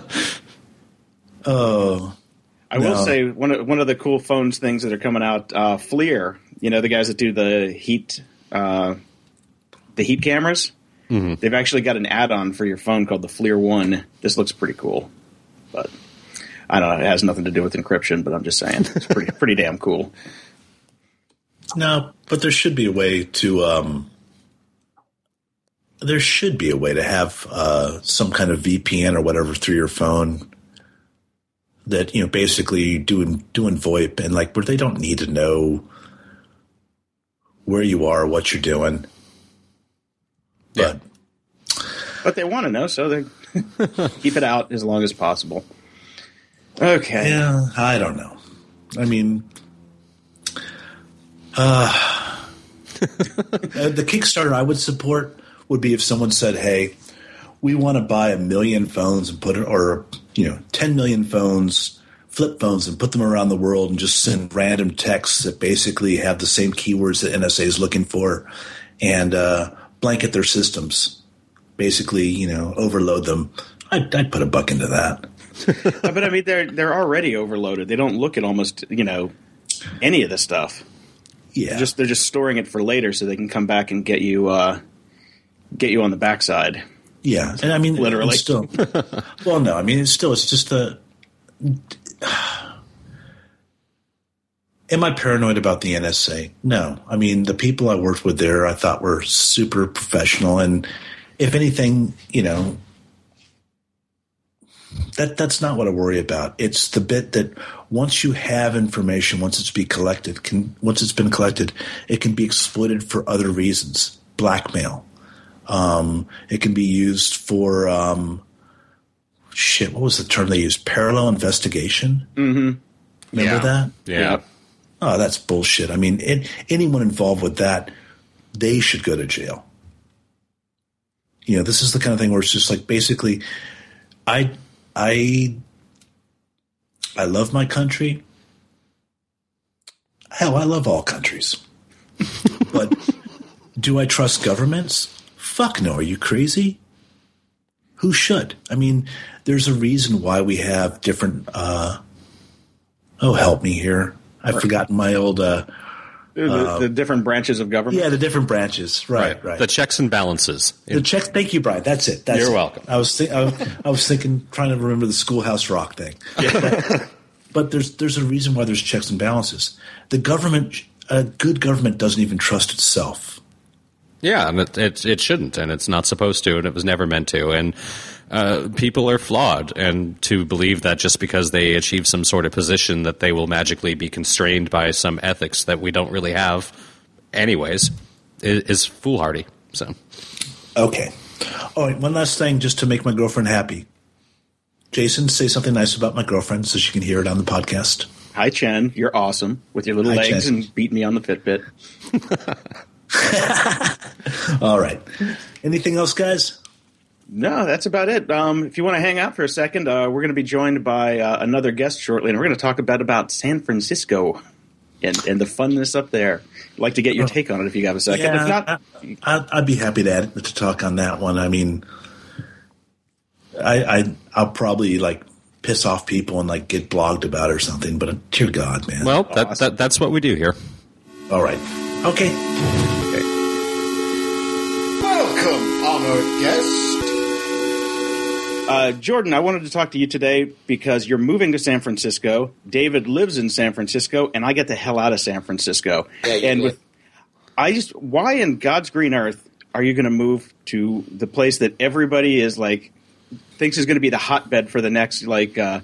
[LAUGHS] oh. I no. will say one of one of the cool phones things that are coming out, uh, FLIR. You know the guys that do the heat, uh, the heat cameras. Mm-hmm. They've actually got an add-on for your phone called the FLIR One. This looks pretty cool, but I don't know. It has nothing to do with encryption, but I'm just saying it's pretty [LAUGHS] pretty damn cool. No, but there should be a way to. Um, there should be a way to have uh, some kind of VPN or whatever through your phone that you know basically doing doing VoIP and like where they don't need to know where you are, what you're doing. But yeah. but they want to know, so they [LAUGHS] keep it out as long as possible. Okay. Yeah, I don't know. I mean, uh, [LAUGHS] the Kickstarter I would support would be if someone said, "Hey, we want to buy a million phones and put it, or you know, ten million phones, flip phones, and put them around the world, and just send random texts that basically have the same keywords that NSA is looking for, and uh, blanket their systems, basically, you know, overload them." I'd, I'd put a buck into that. [LAUGHS] but I mean, they're they're already overloaded. They don't look at almost you know any of the stuff. Yeah, they're just they're just storing it for later so they can come back and get you uh, get you on the backside. Yeah, and I mean literally. Still, [LAUGHS] well, no, I mean it's still it's just the. Am I paranoid about the NSA? No. I mean, the people I worked with there, I thought were super professional, and if anything, you know, that that's not what I worry about. It's the bit that once you have information, once it's be collected, can once it's been collected, it can be exploited for other reasons. Blackmail. Um, it can be used for um, shit. What was the term they used? Parallel investigation. Mm-hmm. Remember yeah. that? Yeah. Oh, that's bullshit. I mean, it, anyone involved with that, they should go to jail. You know, this is the kind of thing where it's just like basically, I I I love my country. Hell, I love all countries. [LAUGHS] but do I trust governments? Fuck no. Are you crazy? Who should? I mean, there's a reason why we have different. Uh, oh, help me here. I've right. forgotten my old. Uh, the, uh, the, different branches of government. Yeah, the different branches. Right, right. right. The checks and balances. The checks. Thank you, Brian. That's it. That's You're it. welcome. I was, th- I, was, I was thinking, trying to remember the Schoolhouse Rock thing. Yeah. [LAUGHS] but there's there's a reason why there's checks and balances. The government, a good government, doesn't even trust itself. Yeah, and it, it, it shouldn't, and it's not supposed to, and it was never meant to. And uh, people are flawed, and to believe that just because they achieve some sort of position that they will magically be constrained by some ethics that we don't really have, anyways, is, is foolhardy. So, Okay. All right. One last thing, just to make my girlfriend happy. Jason, say something nice about my girlfriend so she can hear it on the podcast. Hi, Chen. You're awesome with your little Hi, legs Chen. and beat me on the Fitbit. [LAUGHS] All right. Anything else, guys? No, that's about it. Um, if you want to hang out for a second, uh, we're going to be joined by uh, another guest shortly, and we're going to talk about about San Francisco and, and the funness up there. I'd like to get your take on it if you have a second. if not, I, I'd, I'd be happy to add, to talk on that one. I mean, I, I I'll probably like piss off people and like get blogged about or something. But dear God, man. well, that, that that's what we do here. all right. Okay. Welcome, honored guest. Uh, Jordan, I wanted to talk to you today because you're moving to San Francisco. David lives in San Francisco, and I get the hell out of San Francisco. Yeah, and do. with, I just, why in God's green earth are you going to move to the place that everybody is like thinks is going to be the hotbed for the next like, uh,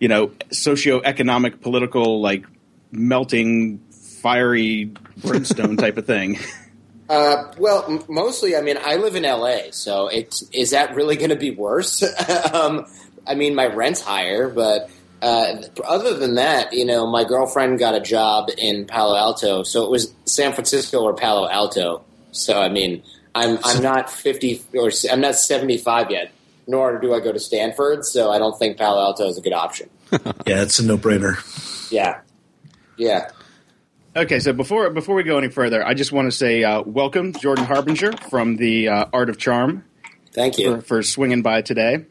you know, socioeconomic, political, like melting, fiery brimstone type of thing? [LAUGHS] Uh, well, m- mostly, I mean, I live in LA, so it's is that really going to be worse? [LAUGHS] um, I mean, my rent's higher, but uh, other than that, you know, my girlfriend got a job in Palo Alto, so it was San Francisco or Palo Alto. So, I mean, I'm I'm not fifty or s- I'm not seventy five yet, nor do I go to Stanford, so I don't think Palo Alto is a good option. [LAUGHS] Yeah, it's a no brainer. Yeah, yeah. Okay, so before before we go any further, I just want to say uh, welcome, Jordan Harbinger from the uh, Art of Charm, Thank you. for, for swinging by today.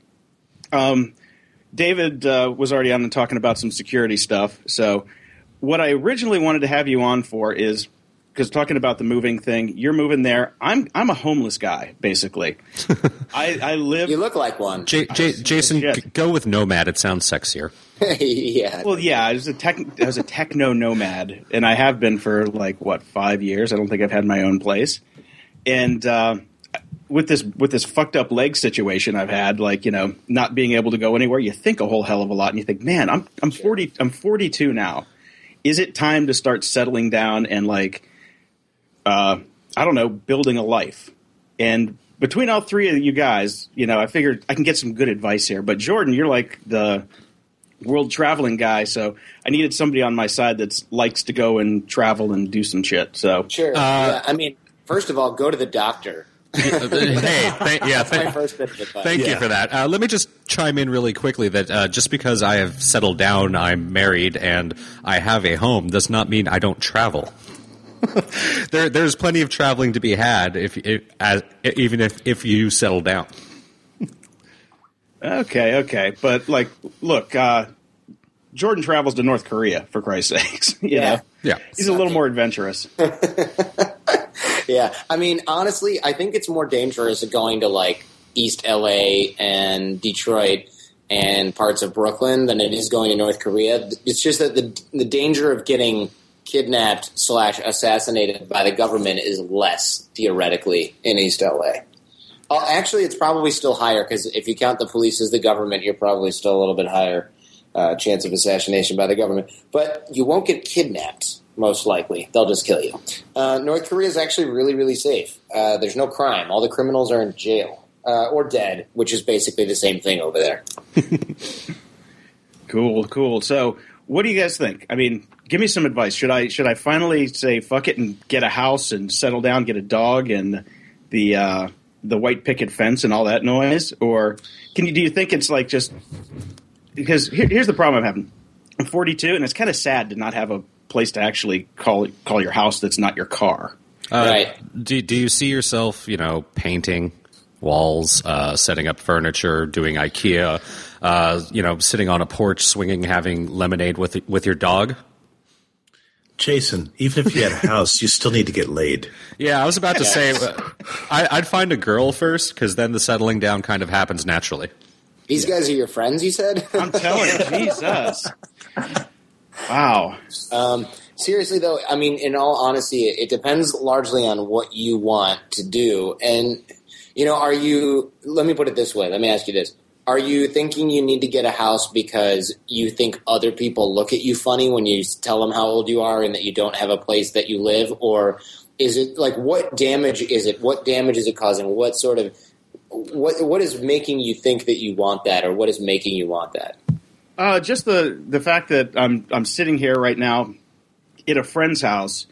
Um, David uh, was already on and talking about some security stuff. So, what I originally wanted to have you on for is because talking about the moving thing, you're moving there. I'm I'm a homeless guy basically. [LAUGHS] I, I live. You look like one. J- J- Jason, g- go with nomad. It sounds sexier. [LAUGHS] yeah. Well, yeah, I was a tech, I was a techno nomad, and I have been for like what five years. I don't think I've had my own place, and uh, with this with this fucked up leg situation I've had, like you know, not being able to go anywhere, you think a whole hell of a lot, and you think, man, I'm I'm forty, I'm forty two now. Is it time to start settling down and like, uh, I don't know, building a life? And between all three of you guys, you know, I figured I can get some good advice here. But Jordan, you're like the world traveling guy, so I needed somebody on my side that likes to go and travel and do some shit. So Sure. yeah, I mean, first of all, go to the doctor. [LAUGHS] hey, thank, yeah, That's my thank, first bit of advice. Thank you for that. Uh, let me just chime in really quickly that uh, just because I have settled down, I'm married, and I have a home, does not mean I don't travel. [LAUGHS] there, there's plenty of traveling to be had if, if as, even if, if you settle down. Okay, okay, but like, look, uh, Jordan travels to North Korea for Christ's [LAUGHS] sakes. You Yeah. know, Yeah. he's a little more adventurous. [LAUGHS] Yeah, I mean, honestly, I think it's more dangerous going to like East LA and Detroit and parts of Brooklyn than it is going to North Korea. It's just that the the danger of getting kidnapped slash assassinated by the government is less theoretically in East LA. Uh, actually, it's probably still higher because if you count the police as the government, you're probably still a little bit higher uh, chance of assassination by the government. But you won't get kidnapped, most likely. They'll just kill you. Uh, North Korea is actually really, really safe. Uh, there's no crime. All the criminals are in jail uh, or dead, which is basically the same thing over there. [LAUGHS] Cool, cool. So, what do you guys think? I mean, give me some advice. Should I should I finally say fuck it and get a house and settle down, get a dog and the uh, the white picket fence and all that noise, or can you do you think it's like just because here, here's the problem I'm having. I'm 42, and it's kind of sad to not have a place to actually call call your house that's not your car. Uh, Right. Do, do you see yourself, you know, painting walls, uh, setting up furniture, doing IKEA, uh, you know, sitting on a porch, swinging, having lemonade with with your dog? Jason, even if you had a house, you still need to get laid. Yeah, I was about to say, uh, I, I'd find a girl first because then the settling down kind of happens naturally. These guys are your friends, you said? [LAUGHS] I'm telling you, Jesus. Wow. Um, seriously, though, I mean, in all honesty, it, it depends largely on what you want to do. And, you know, are you, let me put it this way. Let me ask you this. Are you thinking you need to get a house because you think other people look at you funny when you tell them how old you are and that you don't have a place that you live? Or is it like, what damage is it? What damage is it causing? What sort of, what, what is making you think that you want that or what is making you want that? Uh, just the the fact that I'm I'm sitting here right now at a friend's house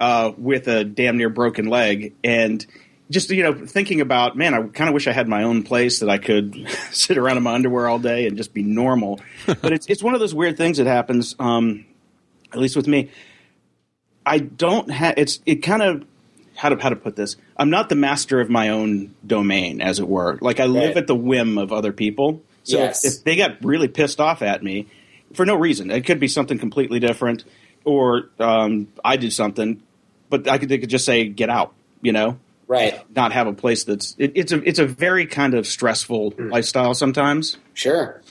uh, with a damn near broken leg, and just you know thinking about man, I kind of wish I had my own place that I could [LAUGHS] sit around in my underwear all day and just be normal. [LAUGHS] but it's it's one of those weird things that happens. Um, at least with me, I don't have. It's it kind of how to how to put this. I'm not the master of my own domain, as it were. Like I live Right. at the whim of other people. So Yes. if, if they got really pissed off at me for no reason, it could be something completely different, or um, I did something, but I could they could just say get out, you know, Right. not have a place that's it, it's a it's a very kind of stressful lifestyle sometimes. Sure.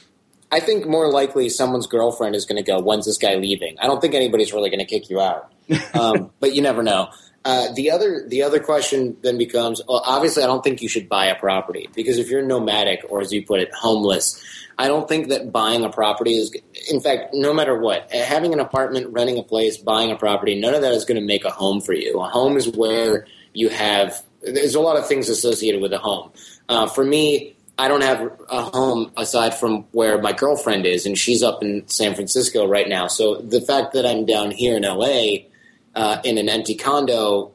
I think more likely someone's girlfriend is going to go, when's this guy leaving? I don't think anybody's really going to kick you out. [LAUGHS] Um, but you never know. Uh, the other the other question then becomes well, obviously I don't think you should buy a property because if you're nomadic or as you put it homeless I don't think that buying a property is in fact no matter what uh, having an apartment renting a place buying a property none of that is going to make a home for you a home is where you have there's a lot of things associated with a home uh, for me I don't have a home aside from where my girlfriend is, and she's up in San Francisco right now. So the fact that I'm down here in LA uh, in an empty condo,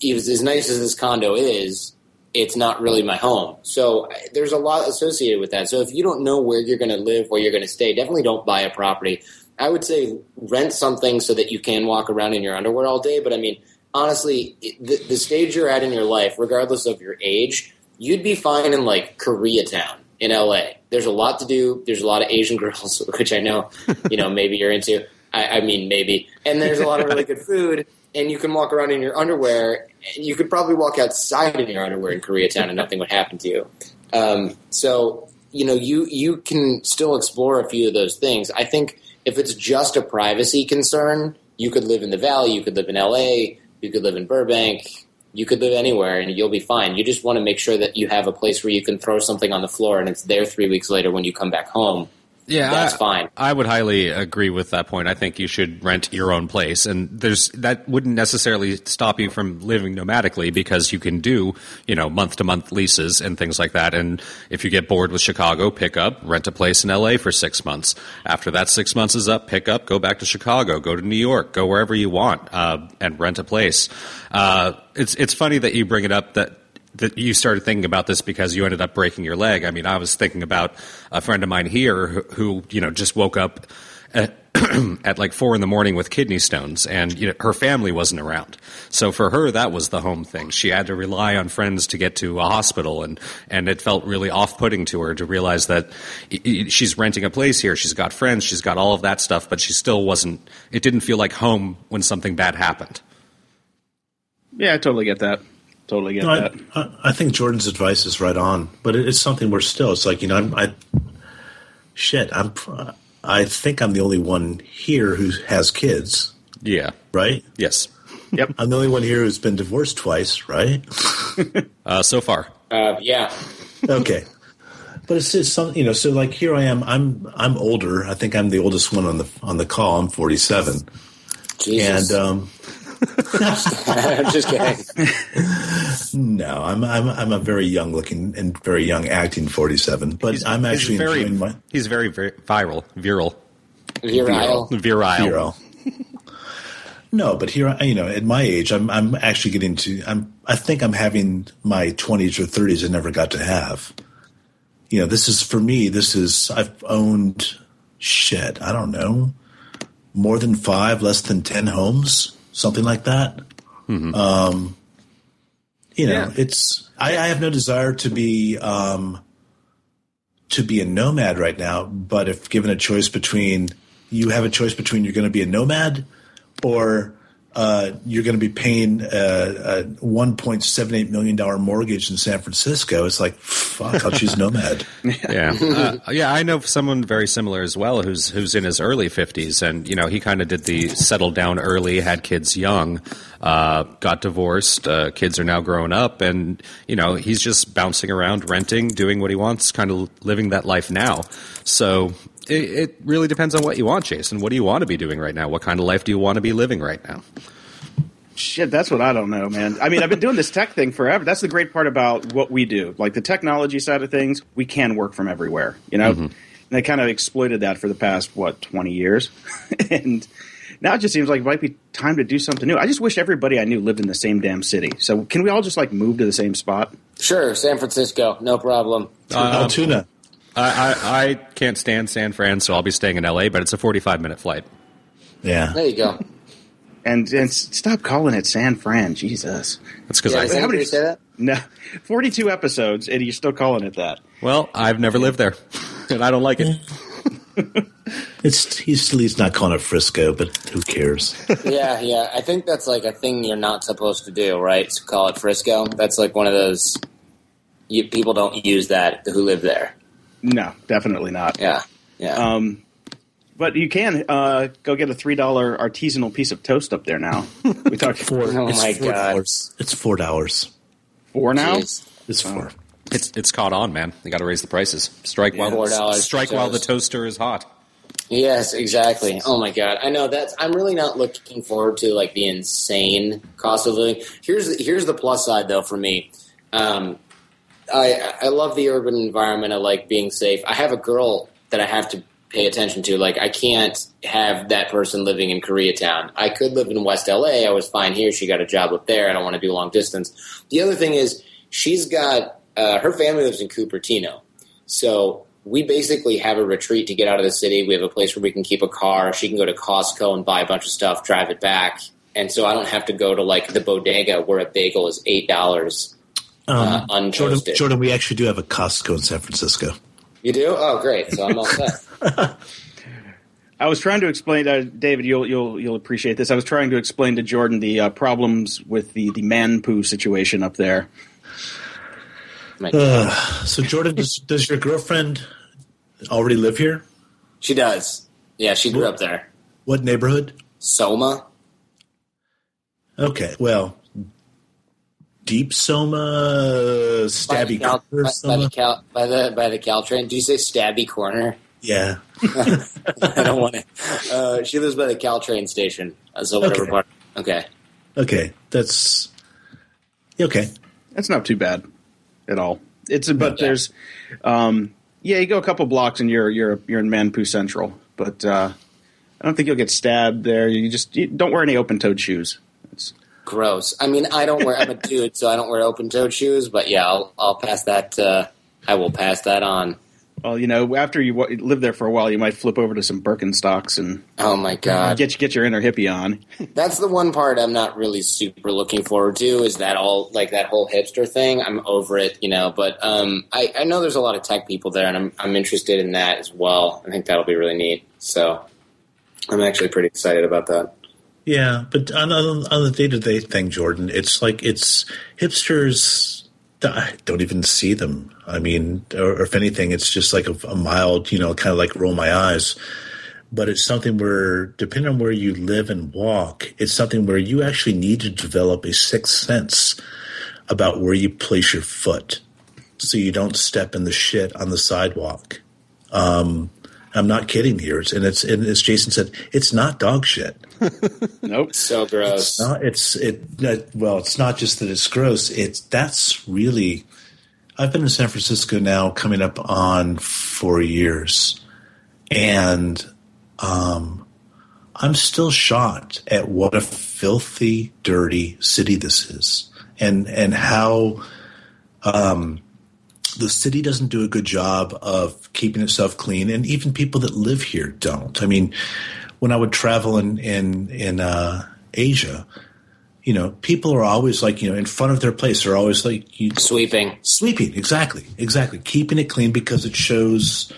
is as nice as this condo is, it's not really my home. So there's a lot associated with that. So if you don't know where you're going to live, where you're going to stay, definitely don't buy a property. I would say rent something so that you can walk around in your underwear all day. But I mean, honestly, the, the stage you're at in your life, regardless of your age, you'd be fine in like Koreatown in LA. There's a lot to do. There's a lot of Asian [LAUGHS] girls, which I know, you know, maybe you're into. I, I mean, maybe. And there's a lot of really good food, and you can walk around in your underwear. And you could probably walk outside in your underwear in Koreatown, and nothing would happen to you. Um, so, you know, you you can still explore a few of those things. I think if it's just a privacy concern, you could live in the Valley, you could live in LA, you could live in Burbank, you could live anywhere, and you'll be fine. You just want to make sure that you have a place where you can throw something on the floor, and it's there three weeks later when you come back home. Yeah, That's I, fine. I would highly agree with that point. I think you should rent your own place, and there's that wouldn't necessarily stop you from living nomadically because you can do you know month to month leases and things like that. And if you get bored with Chicago, pick up, rent a place in L.A. for six months. After that six months is up, pick up, go back to Chicago, go to New York, go wherever you want, uh, and rent a place. Uh, it's it's funny that you bring it up that that you started thinking about this because you ended up breaking your leg. I mean, I was thinking about a friend of mine here who, who you know, just woke up at, [CLEARS THROAT] at like four in the morning with kidney stones, and you know, her family wasn't around. So for her, that was the home thing. She had to rely on friends to get to a hospital, and and it felt really off-putting to her to realize that she's renting a place here, she's got friends, she's got all of that stuff, but she still wasn't. It didn't feel like home when something bad happened. Yeah, I totally get that. Totally get No, I, that. I, I think Jordan's advice is right on, but it, it's something we're still it's like you know I'm, I shit I'm I think I'm the only one here who has kids, Yeah. right? Yes. Yep. I'm the only one here who's been divorced twice, right? [LAUGHS] Uh, so far. Uh, yeah, okay, but it's just some you know. So like here I am. I'm I'm older. I think I'm the oldest one on the on the call. I'm 47, Jesus. and um, [LAUGHS] I'm just kidding. no, I'm I'm I'm a very young looking and very young acting 47. But I'm actually he's very, enjoying my he's very, very viral, viral, Virile. virile. hero. no, but here, I- you know, at my age, I'm I'm actually getting to. I'm. I think I'm having my 20s or 30s I never got to have. You know, this is for me. This is I've owned shit. I don't know, more than five, less than ten homes, something like that. Um, you know, Yeah. it's. I, I have no desire to be. Um, to be a nomad right now, but if given a choice between you have a choice between you're going to be a nomad or uh, you're going to be paying a, a 1.78 million dollar mortgage in San Francisco. It's like, fuck, I'll choose [LAUGHS] Nomad. yeah, [LAUGHS] uh, yeah. I know someone very similar as well, who's who's in his early fifties, and you know he kind of did the settled down early, had kids young, uh, got divorced, uh, kids are now grown up, and you know he's just bouncing around, renting, doing what he wants, kind of living that life now. So it, it really depends on what you want, Jason. What do you want to be doing right now? What kind of life do you want to be living right now? Shit, that's what I don't know, man. I mean, I've been doing this tech thing forever. That's the great part about what we do. Like the technology side of things, we can work from everywhere, you know? Mm-hmm. And they kind of exploited that for the past, what, 20 years? [LAUGHS] and now it just seems like it might be time to do something new. I just wish everybody I knew lived in the same damn city. So can we all just like move to the same spot? Sure, San Francisco, no problem. Altoona. I, I, I can't stand San Fran, so I'll be staying in LA, but it's a 45 minute flight. Yeah. There you go. And, and stop calling it San Fran. Jesus. That's because Yeah, I. does how anybody many- say that? No, 42 episodes, and you're still calling it that. Well, I've never lived there, and I don't like it. It's he's he's not calling it Frisco, but who cares? yeah, yeah. I think that's like a thing you're not supposed to do, right? So call it Frisco. That's like one of those. You, people don't use that who live there. No, definitely not. Yeah, yeah. Um, but you can uh, go get a three dollar artisanal piece of toast up there now. [LAUGHS] We talked Four. Oh my four God. dollars. It's four dollars. four now. Jeez. It's four. It's it's caught on, man. They got to raise the prices. Strike while $4 strike while the toaster is hot. Yes, exactly. Oh my god, I know that's. I'm really not looking forward to like the insane cost of living. Here's here's the plus side though for me. Um, I I love the urban environment. I like being safe. I have a girl that I have to pay attention to. Like I can't have that person living in Koreatown. I could live in West LA. I was fine here. She got a job up there. I don't want to do long distance. The other thing is she's got uh, her family lives in Cupertino. So we basically have a retreat to get out of the city. We have a place where we can keep a car. She can go to Costco and buy a bunch of stuff, drive it back. And so I don't have to go to like the bodega where a bagel is eight dollars. Uh, Um, Jordan. Jordan, we actually do have a Costco in San Francisco. You do? Oh, great! So I'm all set. [LAUGHS] I was trying to explain, uh, David. You'll you'll you'll appreciate this. I was trying to explain to Jordan the uh, problems with the the man poo situation up there. Uh, so, Jordan, does, does your girlfriend already live here? she does. Yeah, she grew up there. What neighborhood? Soma. Okay, well, Deep Soma, Stabby by, the Cal, Corner by, by the Cal, by the by the Caltrain. Do you say Stabby Corner? Yeah. [LAUGHS] I don't want to. Uh, she lives by the Caltrain station. Uh, So whatever Okay. part. Okay. Okay, that's okay. That's not too bad at all. It's but Yeah. there's, um, yeah, you go a couple blocks and you're you're you're in Manpu Central, but uh, I don't think you'll get stabbed there. You just you don't wear any open toed shoes. It's, Gross. I mean, I don't wear. I'm a [LAUGHS] dude, so I don't wear open-toed shoes. But yeah, I'll I'll pass that. Uh, I will pass that on. well, you know, after you w- live there for a while, you might flip over to some Birkenstocks and Oh my god, get get your inner hippie on. [LAUGHS] that's the one part I'm not really super looking forward to. Is that all like that whole hipster thing? I'm over it, you know. But um, I I know there's a lot of tech people there, and I'm I'm interested in that as well. I think that'll be really neat. So I'm actually pretty excited about that. Yeah, but on, on, on the day to day thing, Jordan, it's like it's hipsters. I don't even see them. I mean, or, or if anything, it's just like a, a mild, you know, kind of like roll my eyes. But it's something where, depending on where you live and walk, it's something where you actually need to develop a sixth sense about where you place your foot, so you don't step in the shit on the sidewalk. Um, I'm not kidding here, It's- and it's and as Jason said, it's not dog shit. Nope. So gross. No, it's it. that- Well, it's not just that it's gross. It's that's really. I've been in San Francisco now, coming up on four years, and um, I'm still shocked at what a filthy, dirty city this is, and and how um, the city doesn't do a good job of keeping itself clean, and even people that live here don't. I mean, when I would travel in in in uh, Asia, you know, people are always like, you know, in front of their place. They're always like you, Sweeping. sweeping. Exactly, exactly. Keeping it clean because it shows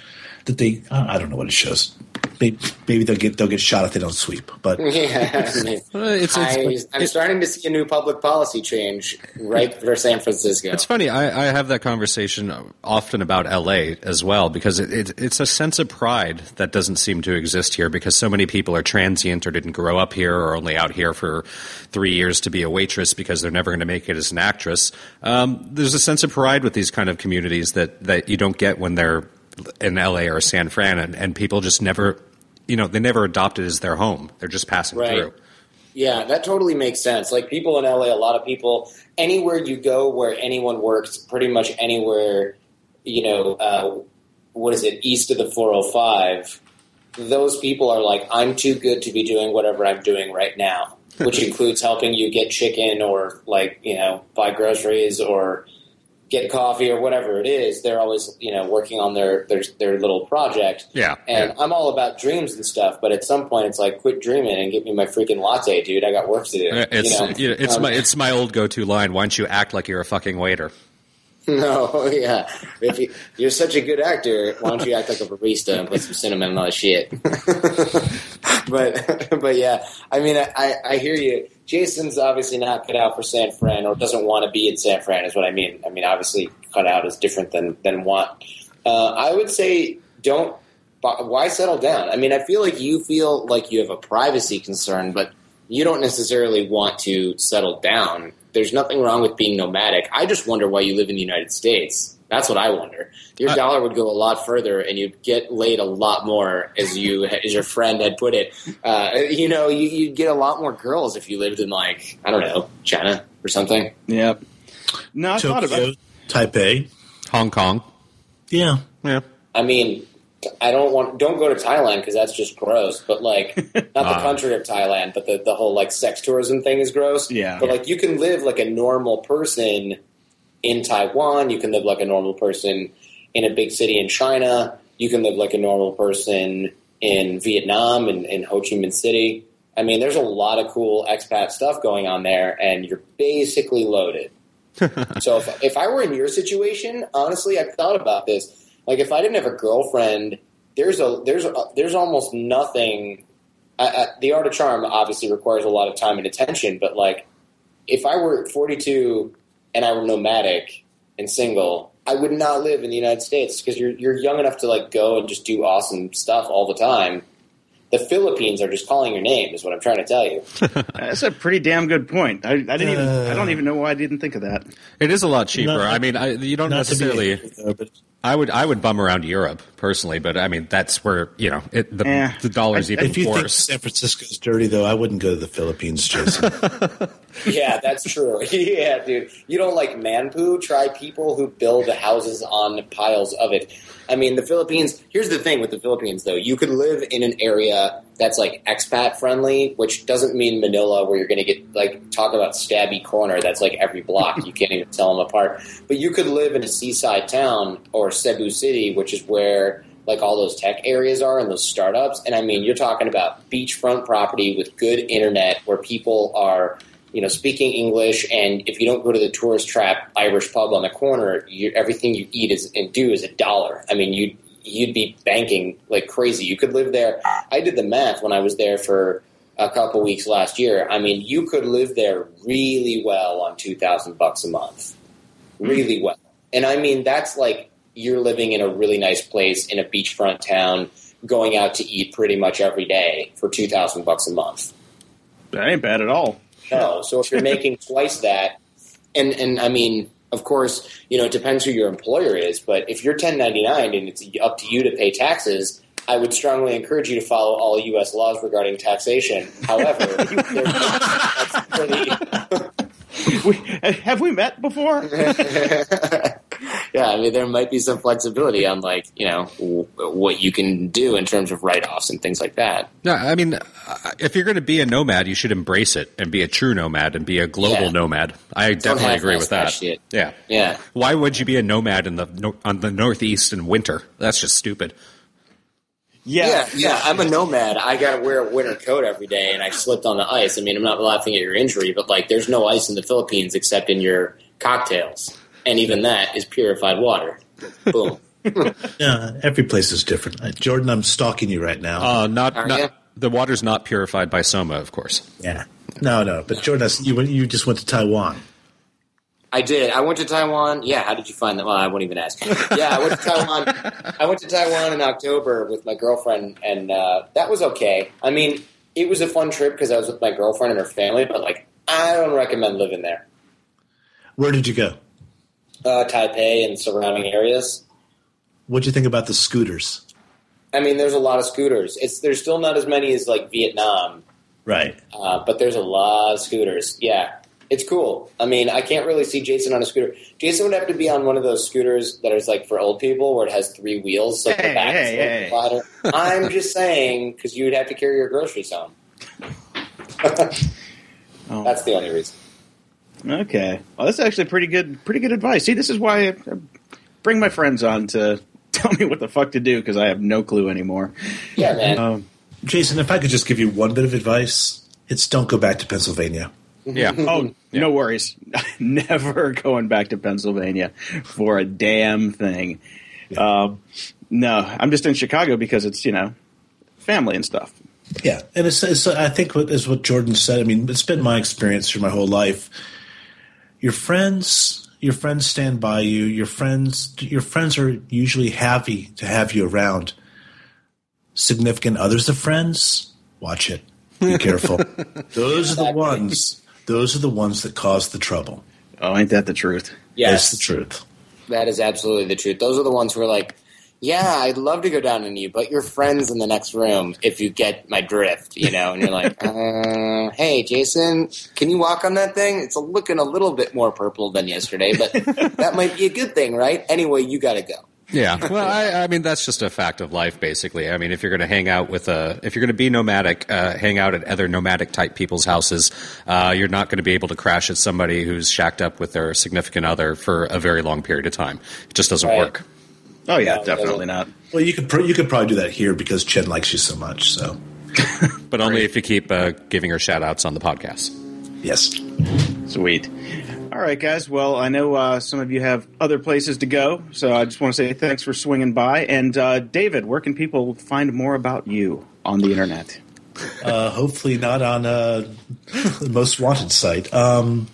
that they. I don't know what it shows. Maybe, maybe they'll get they'll get shot if they don't sweep. But [LAUGHS] Yeah, I mean, it's- it's- I, am starting to see a new public policy change right for San Francisco. It's funny. I, I have that conversation often about LA as well because it, it, it's a sense of pride that doesn't seem to exist here because so many people are transient or didn't grow up here or only out here for three years to be a waitress because they're never going to make it as an actress. Um, there's a sense of pride with these kind of communities that, that you don't get when they're in LA or San Fran, and, and people just never, you know, they never adopt it as their home. They're just passing Right. through. Yeah, that totally makes sense. Like people in LA, a lot of people, anywhere you go where anyone works, pretty much anywhere, you know, uh, what is it, east of the 405, those people are like, I'm too good to be doing whatever I'm doing right now, which [LAUGHS] includes helping you get chicken or, like, you know, buy groceries or get coffee or whatever it is. They're always, you know, working on their, their, their little project. Yeah, And yeah. I'm all about dreams and stuff, but at some point it's like, quit dreaming and get me my freaking latte, dude. I got work to do. Uh, It's you know, it's Um, my it's my old go to line. Why don't you act like you're a fucking waiter? [LAUGHS] no, yeah. If you, you're such a good actor, why don't you act like a barista and put some cinnamon on all the shit? [LAUGHS] but but yeah, I mean, I, I, I hear you. Jason's obviously not cut out for San Fran, or doesn't want to be in San Fran, is what I mean. I mean, obviously, cut out is different than than want. Uh, I would say don't. Why settle down? I mean, I feel like you feel like you have a privacy concern, but you don't necessarily want to settle down. There's nothing wrong with being nomadic. I just wonder why you live in the United States. That's what I wonder. Your Uh, dollar would go a lot further, and you'd get laid a lot more, as you as your friend had put it. Uh, you know, you, you'd get a lot more girls if you lived in like I don't know China or something. Yeah. No, I thought about Tokyo, Taipei, Hong Kong. yeah. Yeah. I mean, I don't want don't go to Thailand because that's just gross. But like, [LAUGHS] not the Ah. country of Thailand, but the the whole like sex tourism thing is gross. Yeah. But like, you can live like a normal person in Taiwan. You can live like a normal person in a big city in China. You can live like a normal person in Vietnam and in Ho Chi Minh City. I mean, there's a lot of cool expat stuff going on there, and you're basically loaded. [LAUGHS] so if, if I were in your situation, honestly, I've thought about this. Like, if I didn't have a girlfriend, there's a there's a, there's almost nothing. I, I, the art of charm obviously requires a lot of time and attention, but like, if I were 42 and I were nomadic and single, I would not live in the United States because you're you're young enough to like go and just do awesome stuff all the time. The Philippines are just calling your name, is what I'm trying to tell you. [LAUGHS] That's a pretty damn good point. I, I didn't even. I Uh. don't even know why I didn't think of that. It is a lot cheaper. Not- I mean, I, you don't Not to be necessarily. though, but I would I would bum around Europe personally, but I mean that's where you know it, the Eh. the dollar's I- even if you think worse. San Francisco's dirty, though, I wouldn't go to the Philippines, Jason. [LAUGHS] Yeah, that's true. [LAUGHS] yeah, dude. You don't like man poo? Try people who build houses on piles of it. I mean, the Philippines, here's the thing with the Philippines, though. You could live in an area that's like expat friendly, which doesn't mean Manila where you're going to get, like, talk about stabby corner. That's like every block. You can't even tell them apart. But you could live in a seaside town or Cebu City, which is where like all those tech areas are and those startups. And I mean, you're talking about beachfront property with good internet where people are, you know, speaking English. And if you don't go to the tourist trap Irish pub on the corner, you, everything you eat is and do is a dollar. I mean, you you'd be banking like crazy. You could live there. I did the math when I was there for a couple weeks last year. I mean, you could live there really well on two thousand bucks a month, really hmm. well. And I mean, that's like you're living in a really nice place in a beachfront town, going out to eat pretty much every day for two thousand bucks a month. That ain't bad at all. No, so if you're [LAUGHS] making twice that, and and I mean, of course, you know, it depends who your employer is, but if you're 1099 and it's up to you to pay taxes, I would strongly encourage you to follow all U.S. laws regarding taxation. However, [LAUGHS] [LAUGHS] that's pretty. We, have we met before? [LAUGHS] yeah, I mean, there might be some flexibility on like you know w- what you can do in terms of write-offs and things like that. No, I mean, uh, if you're going to be a nomad, you should embrace it and be a true nomad and be a global Yeah. nomad. I definitely half-ass agree with that that. shit. Yeah, Yeah. Why would you be a nomad in the on the Northeast in winter? That's just stupid. Yeah, yeah, I'm a nomad. I got to wear a winter coat every day, and I slipped on the ice. I mean, I'm not laughing at your injury, but like, there's no ice in the Philippines except in your cocktails, and even that is purified water. Boom. [LAUGHS] Yeah, every place is different. Uh, Jordan, I'm stalking you right now. Uh, not, Are not ya? the water's not purified by Soma, of course. yeah, no, no. But Jordan, you went, you just went to Taiwan. I did. I went to Taiwan. Yeah, how did you find that? Well, I won't even ask. Yeah, I went to Taiwan. I went to Taiwan in October with my girlfriend, and uh, that was okay. I mean, it was a fun trip because I was with my girlfriend and her family, but like, I don't recommend living there. Where did you go? Uh, Taipei and surrounding areas. What do you think about the scooters? I mean, there's a lot of scooters. It's there's still not as many as like Vietnam, Right. uh, but there's a lot of scooters. Yeah, it's cool. I mean, I can't really see Jason on a scooter. Jason would have to be on one of those scooters that is like for old people, where it has three wheels, like Hey, the back hey, is like hey. I'm just saying because you would have to carry your groceries home. [LAUGHS] Oh. That's the only reason. Okay. Well, that's actually pretty good. Pretty good advice. See, this is why I I bring my friends on to [LAUGHS] tell me what the fuck to do because I have no clue anymore. Yeah, man. Um, Jason, if I could just give you one bit of advice, it's don't go back to Pennsylvania. Yeah. [LAUGHS] oh, no worries. [LAUGHS] Never going back to Pennsylvania for a damn thing. Um, no, I'm just in Chicago because it's you know family and stuff. Yeah, and it's, it's I think what is what Jordan said. I mean, it's been my experience through my whole life. Your friends, your friends stand by you. Your friends, your friends are usually happy to have you around. Significant others of friends, watch it. Be [LAUGHS] careful. those are the ones. Those are the ones that cause the trouble. Oh, ain't that the truth? yes, That's the truth. That is absolutely the truth. Those are the ones who are like, yeah, I'd love to go down on you, but your friend's in the next room if you get my drift, you know? And you're like, [LAUGHS] uh, hey, Jason, can you walk on that thing? It's looking a little bit more purple than yesterday, but [LAUGHS] that might be a good thing, right? Anyway, you got to go. Yeah, [LAUGHS] well, I, I mean that's just a fact of life, basically. I mean, if you're going to hang out with a, if you're going to be nomadic, uh, hang out at other nomadic type people's houses, uh, you're not going to be able to crash at somebody who's shacked up with their significant other for a very long period of time. It just doesn't Right. work. Oh yeah, No, definitely not. Well, you could pr- you could probably do that here because Chen likes you so much. So [LAUGHS] But only if you keep uh, giving her shout outs on the podcast. yes, Sweet. All right, guys. Well, I know uh, some of you have other places to go, so I just want to say thanks for swinging by. And uh, David, where can people find more about you on the internet? uh, hopefully not on uh, [LAUGHS] the most wanted site. Um,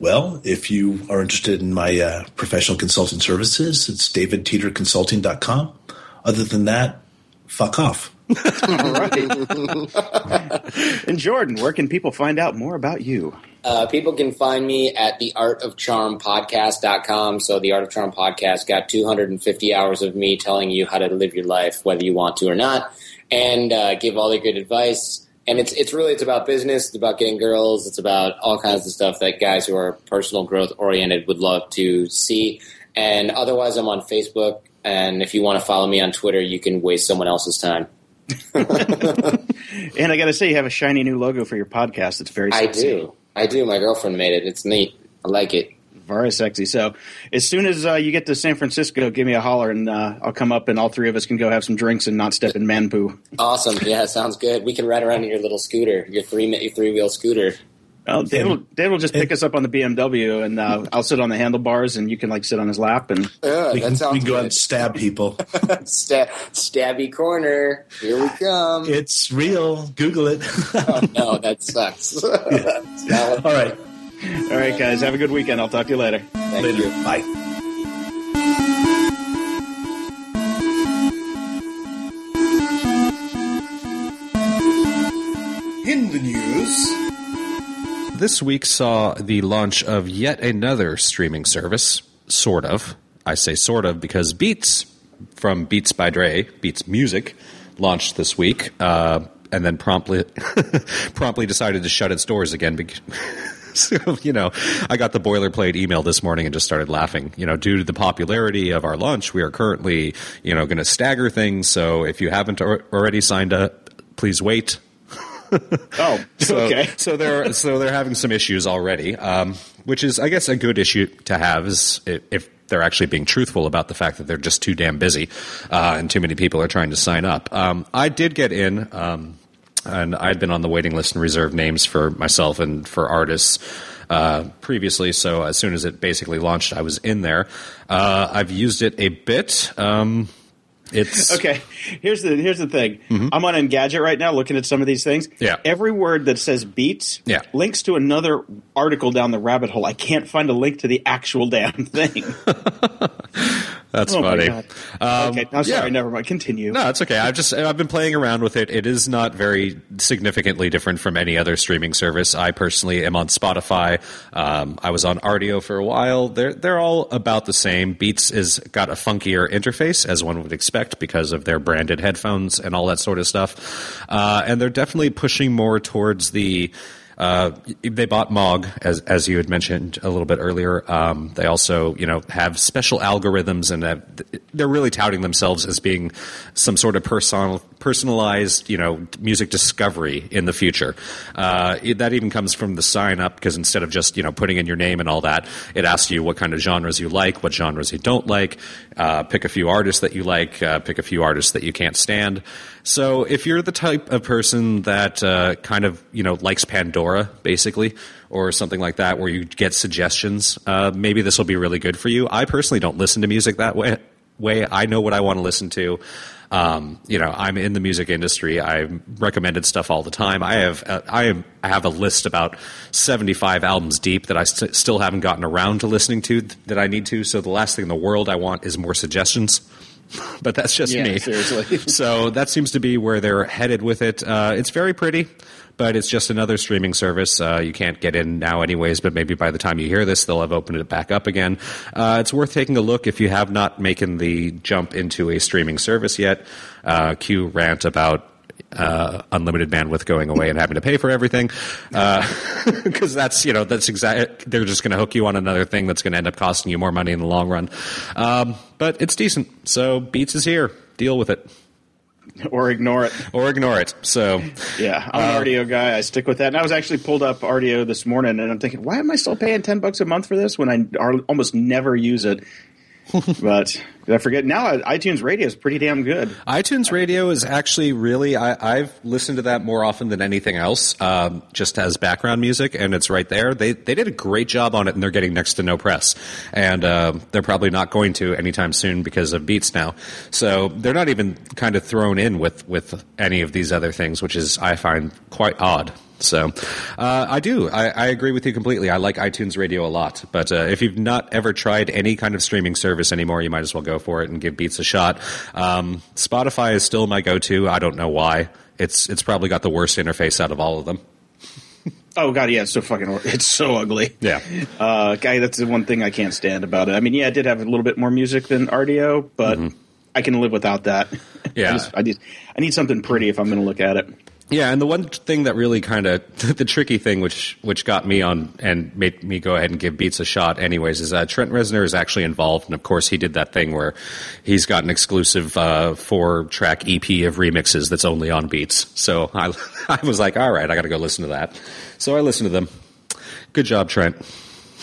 well, if you are interested in my uh, professional consulting services, it's davidteeterconsulting.com. Other than that, fuck off. All right. [LAUGHS] and Jordan, where can people find out more about you? Uh, people can find me at the art of charm podcast.com. So the art of charm podcast got 250 hours of me telling you how to live your life, whether you want to or not, and uh, give all the good advice. And it's it's really it's about business. It's about getting girls. It's about all kinds of stuff that guys who are personal growth oriented would love to see. And otherwise, I'm on Facebook. And if you want to follow me on Twitter, you can waste someone else's time. [LAUGHS] And I got to say, you have a shiny new logo for your podcast. It's very I do. I do. My girlfriend made it. It's neat. I like it. Very sexy. So, as soon as uh, you get to San Francisco, give me a holler, and uh, I'll come up, and all three of us can go have some drinks and not step in man poo. Awesome. Yeah, sounds good. We can ride around in your little scooter, your three your three wheel scooter. Well, Dave will, Dave will just pick us up on the BMW, and uh, I'll sit on the handlebars, and you can like sit on his lap. And Yeah, We can, sounds we can go out good. and stab people. [LAUGHS] Sta- stabby corner. Here we come. it's real. Google it. [LAUGHS] Oh, no, that sucks. That's not what- All right. All right, guys, have a good weekend. I'll talk to you later. Thank Later. you. Bye. In the news, This week saw the launch of yet another streaming service, sort of. I say sort of because Beats from Beats by Dre, Beats Music, launched this week, uh, and then promptly [LAUGHS] promptly decided to shut its doors again. Because, [LAUGHS] [LAUGHS] so, you know, I got the boilerplate email this morning and just started laughing. You know, due to the popularity of our launch, we are currently, you know, going to stagger things. So if you haven't al- already signed up, please wait. [LAUGHS] Oh, [LAUGHS] So, okay. so they're so they're having some issues already, um, which is, I guess, a good issue to have. Is if they're actually being truthful about the fact that they're just too damn busy uh, and too many people are trying to sign up. Um, I did get in, um, and I'd been on the waiting list and reserved names for myself and for artists. uh, previously. So as soon as it basically launched, I was in there. Uh, I've used it a bit. Um, it's [LAUGHS] Okay, here's the here's the thing. I'm on Engadget right now, looking at some of these things. Mm-hmm. Yeah. every word that says beats, Yeah. links to another article down the rabbit hole. I can't find a link to the actual damn thing. [LAUGHS] That's oh funny. god. okay, I'm sorry. yeah. Never mind. Continue. No, it's okay. I've just I've been playing around with it. It is not very significantly different from any other streaming service. I personally am on Spotify. Um, I was on Rdio for a while. They're they're all about the same. Beats is got a funkier interface, as one would expect, because of their branded headphones and all that sort of stuff. Uh, and they're definitely pushing more towards the uh, they bought Mog, as as you had mentioned a little bit earlier. Um, they also, you know, have special algorithms, and have, they're really touting themselves as being some sort of personal, personalized, you know, music discovery in the future. Uh, it- that even comes from the sign up because instead of just you know putting in your name and all that, it asks you what kind of genres you like, what genres you don't like, uh, pick a few artists that you like, uh, pick a few artists that you can't stand. So if you're the type of person that uh, kind of you know likes Pandora basically or something like that, where you get suggestions, uh, maybe this will be really good for you. I personally don't listen to music that way. Way I know what I want to listen to. Um, you know, I'm in the music industry. I'm recommended stuff all the time. I have uh, I am I have a list about 75 albums deep that I st- still haven't gotten around to listening to th- that I need to. So the last thing in the world I want is more suggestions. [LAUGHS] but that's just Yeah, me. seriously. [LAUGHS] so that seems to be where they're headed with it. Uh, it's very pretty, but it's just another streaming service. Uh, you can't get in now, anyways. But maybe by the time you hear this, they'll have opened it back up again. Uh, it's worth taking a look if you have not making the jump into a streaming service yet. Uh, Q rant about. Uh, unlimited bandwidth going away and having to pay for everything, [LAUGHS] because that's you know that's exact. They're just going to hook you on another thing that's going to end up costing you more money in the long run. Um, but it's decent. So Beats is here. Deal with it or ignore it. or ignore it. So Yeah, I'm an Rdio guy. I stick with that. And I was actually pulled up Rdio this morning, and I'm thinking, why am I still paying ten bucks a month for this when I almost never use it? [LAUGHS] but did I forget? Now iTunes Radio is pretty damn good. iTunes Radio is actually really I, I've listened to that more often than anything else, um, just as background music, and it's right there. They they did a great job on it, and they're getting next to no press, and uh, they're probably not going to anytime soon because of Beats now. So they're not even kind of thrown in with with any of these other things, which is I find quite odd. So, uh, I do. I, I agree with you completely. I like iTunes Radio a lot. But uh, if you've not ever tried any kind of streaming service anymore, you might as well go for it and give Beats a shot. Um, Spotify is still my go-to. I don't know why. It's it's probably got the worst interface out of all of them. [LAUGHS] Oh god, yeah, it's so fucking. It's so ugly. Yeah. [LAUGHS] uh, guy. That's the one thing I can't stand about it. I mean, yeah, it did have a little bit more music than Rdio, but I can live without that. [LAUGHS] Yeah. I, just, I need I need something pretty if I'm going to look at it. Yeah, and the one thing that really kind of [LAUGHS] the tricky thing, which which got me on and made me go ahead and give Beats a shot, anyways, is uh, Trent Reznor is actually involved, and of course he did that thing where he's got an exclusive uh, four track EP of remixes that's only on Beats. So I [LAUGHS] I was like, all right, I got to go listen to that. So I listened to them. Good job, Trent.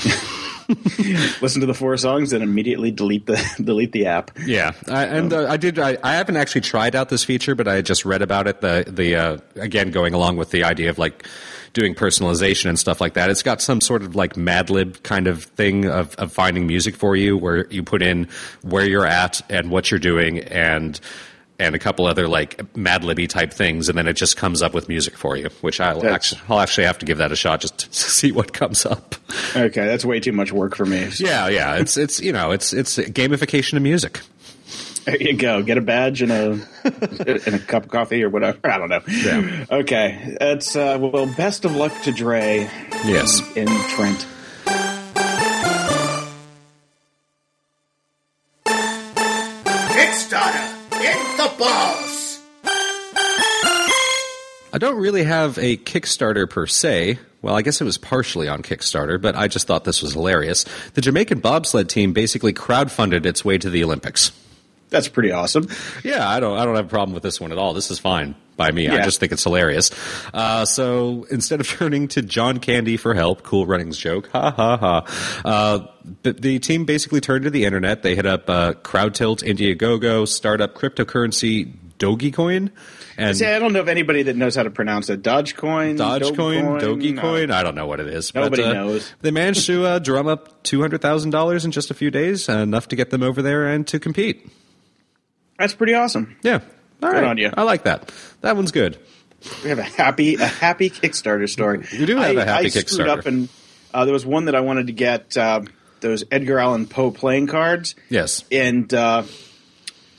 [LAUGHS] [LAUGHS] Listen to the four songs and immediately delete the [LAUGHS] delete the app. Yeah, I, and uh, I did. I, I haven't actually tried out this feature, but I just read about it. The the uh, again going along with the idea of like doing personalization and stuff like that. It's got some sort of like Mad Lib kind of thing of, of finding music for you, where you put in where you're at and what you're doing, and and a couple other like Mad Libby type things, and then it just comes up with music for you. Which I'll That's- actually I'll actually have to give that a shot just to [LAUGHS] see what comes up. Okay, that's way too much work for me. Yeah, yeah, it's it's you know it's it's gamification of music. There you go. Get a badge and a and a cup of coffee or whatever. I don't know. Yeah. Okay. It's uh, well. Best of luck to Dre Yes. in Trent. I don't really have a Kickstarter per se. Well, I guess it was partially on Kickstarter, but I just thought this was hilarious. The Jamaican bobsled team basically crowdfunded its way to the Olympics. That's pretty awesome. Yeah, I don't, I don't have a problem with this one at all. This is fine by me. I just think it's hilarious. Uh, so instead of [LAUGHS] turning to John Candy for help, cool runnings joke, ha ha ha. Uh, the, the team basically turned to the internet. They hit up uh, CrowdTilt, Indiegogo, startup cryptocurrency Dogecoin. And See, I don't know if anybody that knows how to pronounce it. Dogecoin, Dogecoin, Dogecoin, no. I don't know what it is. Nobody but, uh, knows. They managed to uh, drum up two hundred thousand dollars in just a few days, uh, enough to get them over there and to compete. That's pretty awesome. Yeah, all right. on you. I like that. That one's good. We have a happy a happy Kickstarter story. We do have I- a happy I screwed Kickstarter. up and uh, there was one that I wanted to get uh, those Edgar Allan Poe playing cards. Yes. and uh,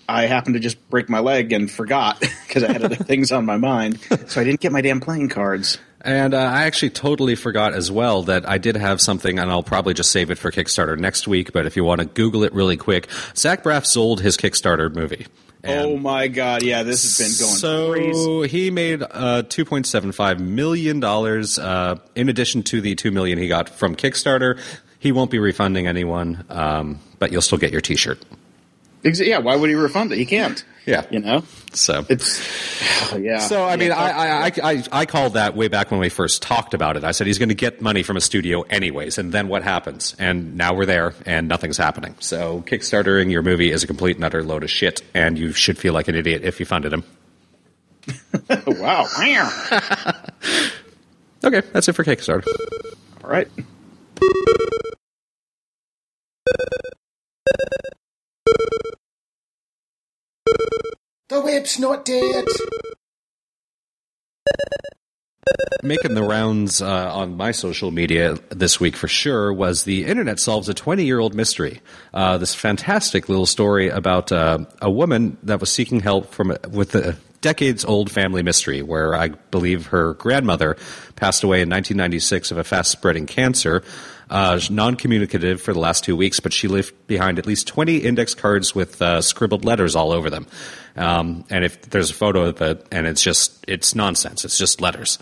I happened to just break my leg and forgot [LAUGHS] because I had other [LAUGHS] things on my mind, so I didn't get my damn playing cards. And uh, I actually totally forgot as well that I did have something, and I'll probably just save it for Kickstarter next week. But if you want to Google it really quick, Zach Braff sold his Kickstarter movie. Oh my god! Yeah, this has been going so crazy. he made uh, two point seven five million dollars uh, in addition to the two million he got from Kickstarter. He won't be refunding anyone, um, but you'll still get your T-shirt. Yeah, why would he refund it? He can't. Yeah. you know, So it's [SIGHS] yeah. So I mean, Yeah, I, I, I, I called that way back when we first talked about it. I said he's going to get money from a studio anyways, and then what happens? And now we're there, and nothing's happening. So Kickstartering your movie is a complete and utter load of shit, and you should feel like an idiot if you funded him. [LAUGHS] wow. [LAUGHS] Okay, that's it for Kickstarter. All right. The web's not dead. Making the rounds uh, on my social media this week for sure was the internet solves a 20 year old mystery. Uh, this fantastic little story about uh, a woman that was seeking help from with a decades old family mystery where I believe her grandmother passed away in 1996 of a fast spreading cancer. Uh, non communicative for the last two weeks, but she left behind at least 20 index cards with uh, scribbled letters all over them. Um, and if there's a photo of it, and it's just, it's nonsense. It's just letters.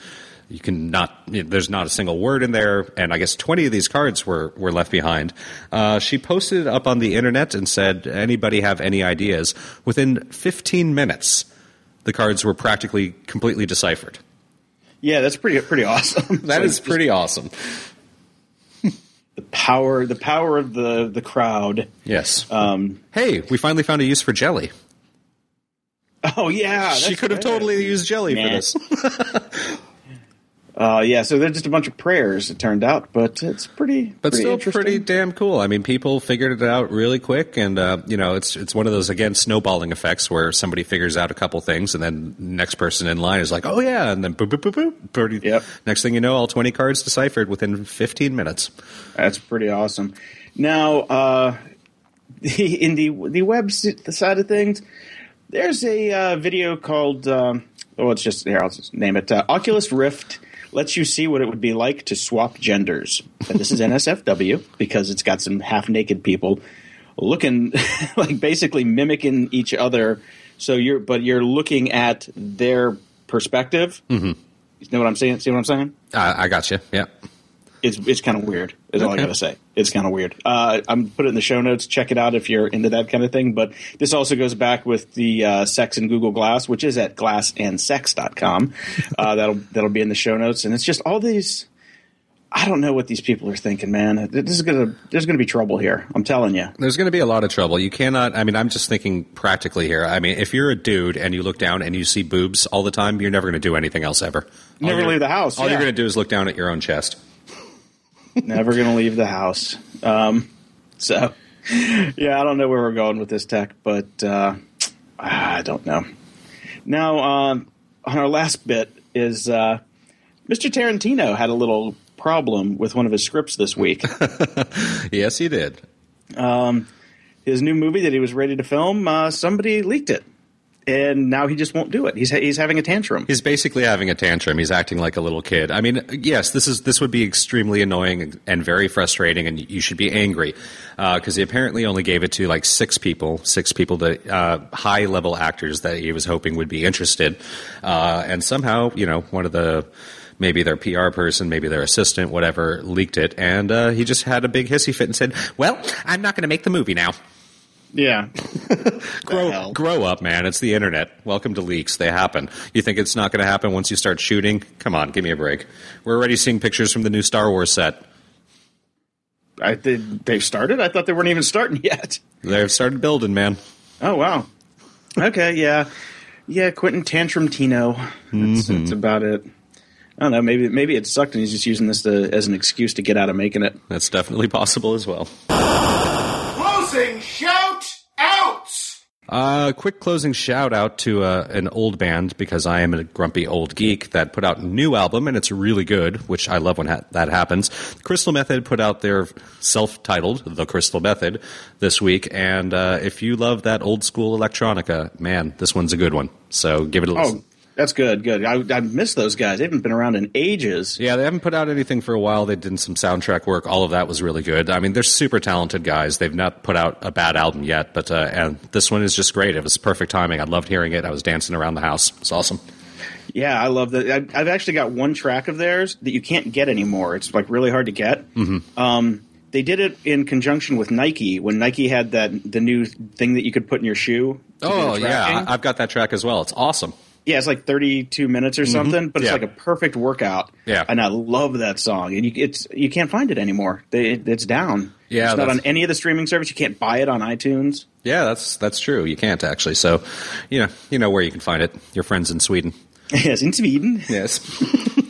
You can not, there's not a single word in there. And I guess 20 of these cards were, were left behind. Uh, she posted it up on the internet and said, anybody have any ideas? Within 15 minutes, the cards were practically completely deciphered. Yeah, that's pretty pretty awesome. [LAUGHS] That So is pretty awesome. The power the power of the the crowd. Yes. Um, hey, we finally found a use for jelly. oh yeah, she could have totally used jelly for this. [LAUGHS] Uh, yeah, so they're just a bunch of prayers. It turned out, but it's pretty, but pretty still pretty damn cool. I mean, people figured it out really quick, and uh, you know, it's it's one of those again snowballing effects where somebody figures out a couple things, and then next person in line is like, "Oh yeah," and then boop boop boop boop. Pretty, Yep. Next thing you know, all twenty cards deciphered within fifteen minutes. That's pretty awesome. Now, uh, [LAUGHS] in the the web side of things, there's a uh, video called um, oh, it's just here. I'll just name it. Uh, Oculus Rift lets you see what it would be like to swap genders. And this is [LAUGHS] NSFW because it's got some half naked people looking [LAUGHS] like basically mimicking each other. So you're but you're looking at their perspective. Mm-hmm. You know what I'm saying? See what I'm saying? Uh, I got you. Yeah. It's it's kind of weird. Is all I gotta say. It's kind of weird. Uh, I'm put it in the show notes. Check it out if you're into that kind of thing. But this also goes back with the uh, Sex and Google Glass, which is at glassandsex.com. [LAUGHS] Uh, that'll that'll be in the show notes. And it's just all these. I don't know what these people are thinking, man. This is gonna there's gonna be trouble here. I'm telling you. There's going to be a lot of trouble. You cannot. I mean, I'm just thinking practically here. I mean, if you're a dude and you look down and you see boobs all the time, you're never going to do anything else ever. All Never leave the house, All yeah. you're going to do is look down at your own chest. Never gonna leave the house. Um, so yeah, I don't know where we're going with this tech, but uh, I don't know. Now, um, on our last bit is uh, Mr. Tarantino had a little problem with one of his scripts this week. [LAUGHS] Yes, he did. Um, his new movie that he was ready to film, uh, somebody leaked it, and now he just won't do it. He's ha- he's having a tantrum. He's basically having a tantrum. He's acting like a little kid. I mean, yes, this is this would be extremely annoying and very frustrating, and you should be angry because he apparently only gave it to like six people, six people that uh, high level actors that he was hoping would be interested, uh, and somehow you know one of the maybe their PR person, maybe their assistant, whatever, leaked it, and uh, he just had a big hissy fit and said, "Well, I'm not going to make the movie now." Yeah, [LAUGHS] Grow, grow up, man. It's the internet. Welcome to leaks. They happen. You think it's not going to happen once you start shooting? Come on, give me a break. We're already seeing pictures from the new Star Wars set. I did. They've started. I thought they weren't even starting [LAUGHS] yet. They've started building, man. Oh wow. Okay, yeah. Yeah, Quentin Tantrum Tino. That's, mm-hmm. that's about it. I don't know. Maybe maybe it sucked, and he's just using this to, as an excuse to get out of making it. That's definitely possible as well. Closing shout outs! Uh, quick closing shout out to uh, an old band because I am a grumpy old geek that put out a new album and it's really good, which I love when ha- that happens. Crystal Method put out their self-titled "The Crystal Method" this week, and uh, if you love that old school electronica, man, this one's a good one. So give it a listen. Oh, that's good. Good. I, I miss those guys. They haven't been around in ages. Yeah, they haven't put out anything for a while. They did some soundtrack work. All of that was really good. I mean, they're super talented guys. They've not put out a bad album yet, but uh, and this one is just great. It was perfect timing. I loved hearing it. I was dancing around the house. It's awesome. Yeah, I love that. I- I've actually got one track of theirs that you can't get anymore. It's like really hard to get. Mm-hmm. Um, they did it in conjunction with Nike when Nike had that the new thing that you could put in your shoe. Oh yeah, I've got that track as well. It's awesome. Yeah, it's like thirty-two minutes or something, but it's Mm-hmm. Yeah. like a perfect workout. Yeah. and I love that song. And you, it's you can't find it anymore. They, it, it's down. Yeah, it's not on any of the streaming service. You can't buy it on iTunes. Yeah, that's that's true. You can't actually. So, you know, you know where you can find it. Your friends in Sweden. [LAUGHS] yes, in Sweden. Yes. [LAUGHS]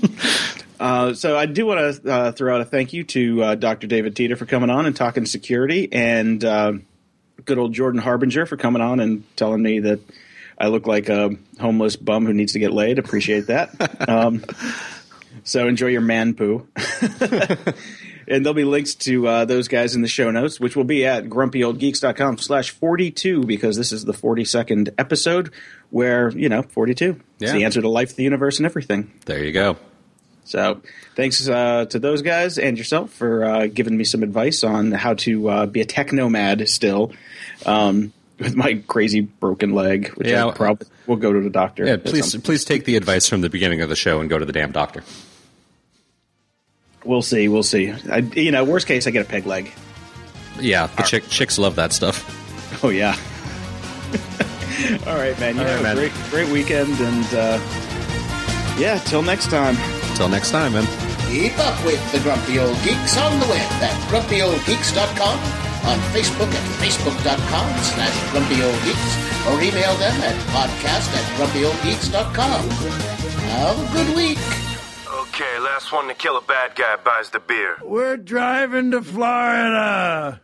Uh, so I do want to uh, throw out a thank you to uh, Dr. David Teeter for coming on and talking security, and uh, good old Jordan Harbinger for coming on and telling me that I look like a homeless bum who needs to get laid. Appreciate that. [LAUGHS] um, so enjoy your man poo. [LAUGHS] and there'll be links to uh, those guys in the show notes, which will be at grumpyoldgeeks.com slash 42 because this is the 42nd episode where, you know, 42. It's Yeah. the answer to life, the universe, and everything. there you go. So thanks uh, to those guys and yourself for uh, giving me some advice on how to uh, be a tech nomad still um, with my crazy broken leg, which Yeah. I probably will go to the doctor. Yeah, please some- please take the advice from the beginning of the show and go to the damn doctor. We'll see. We'll see. I, you know, worst case, I get a peg leg. Yeah, the chick, chicks love that stuff. Oh yeah. [LAUGHS] All right, man. You All right, have man. a great, great weekend, and uh, yeah, till next time. Till next time, man. Keep up with the Grumpy Old Geeks on the web at grumpyoldgeeks.com, on Facebook at facebook.com slash grumpyoldgeeks, or email them at podcast at grumpyoldgeeks.com. Have a good week. Okay, last one to kill a bad guy buys the beer. We're driving to Florida.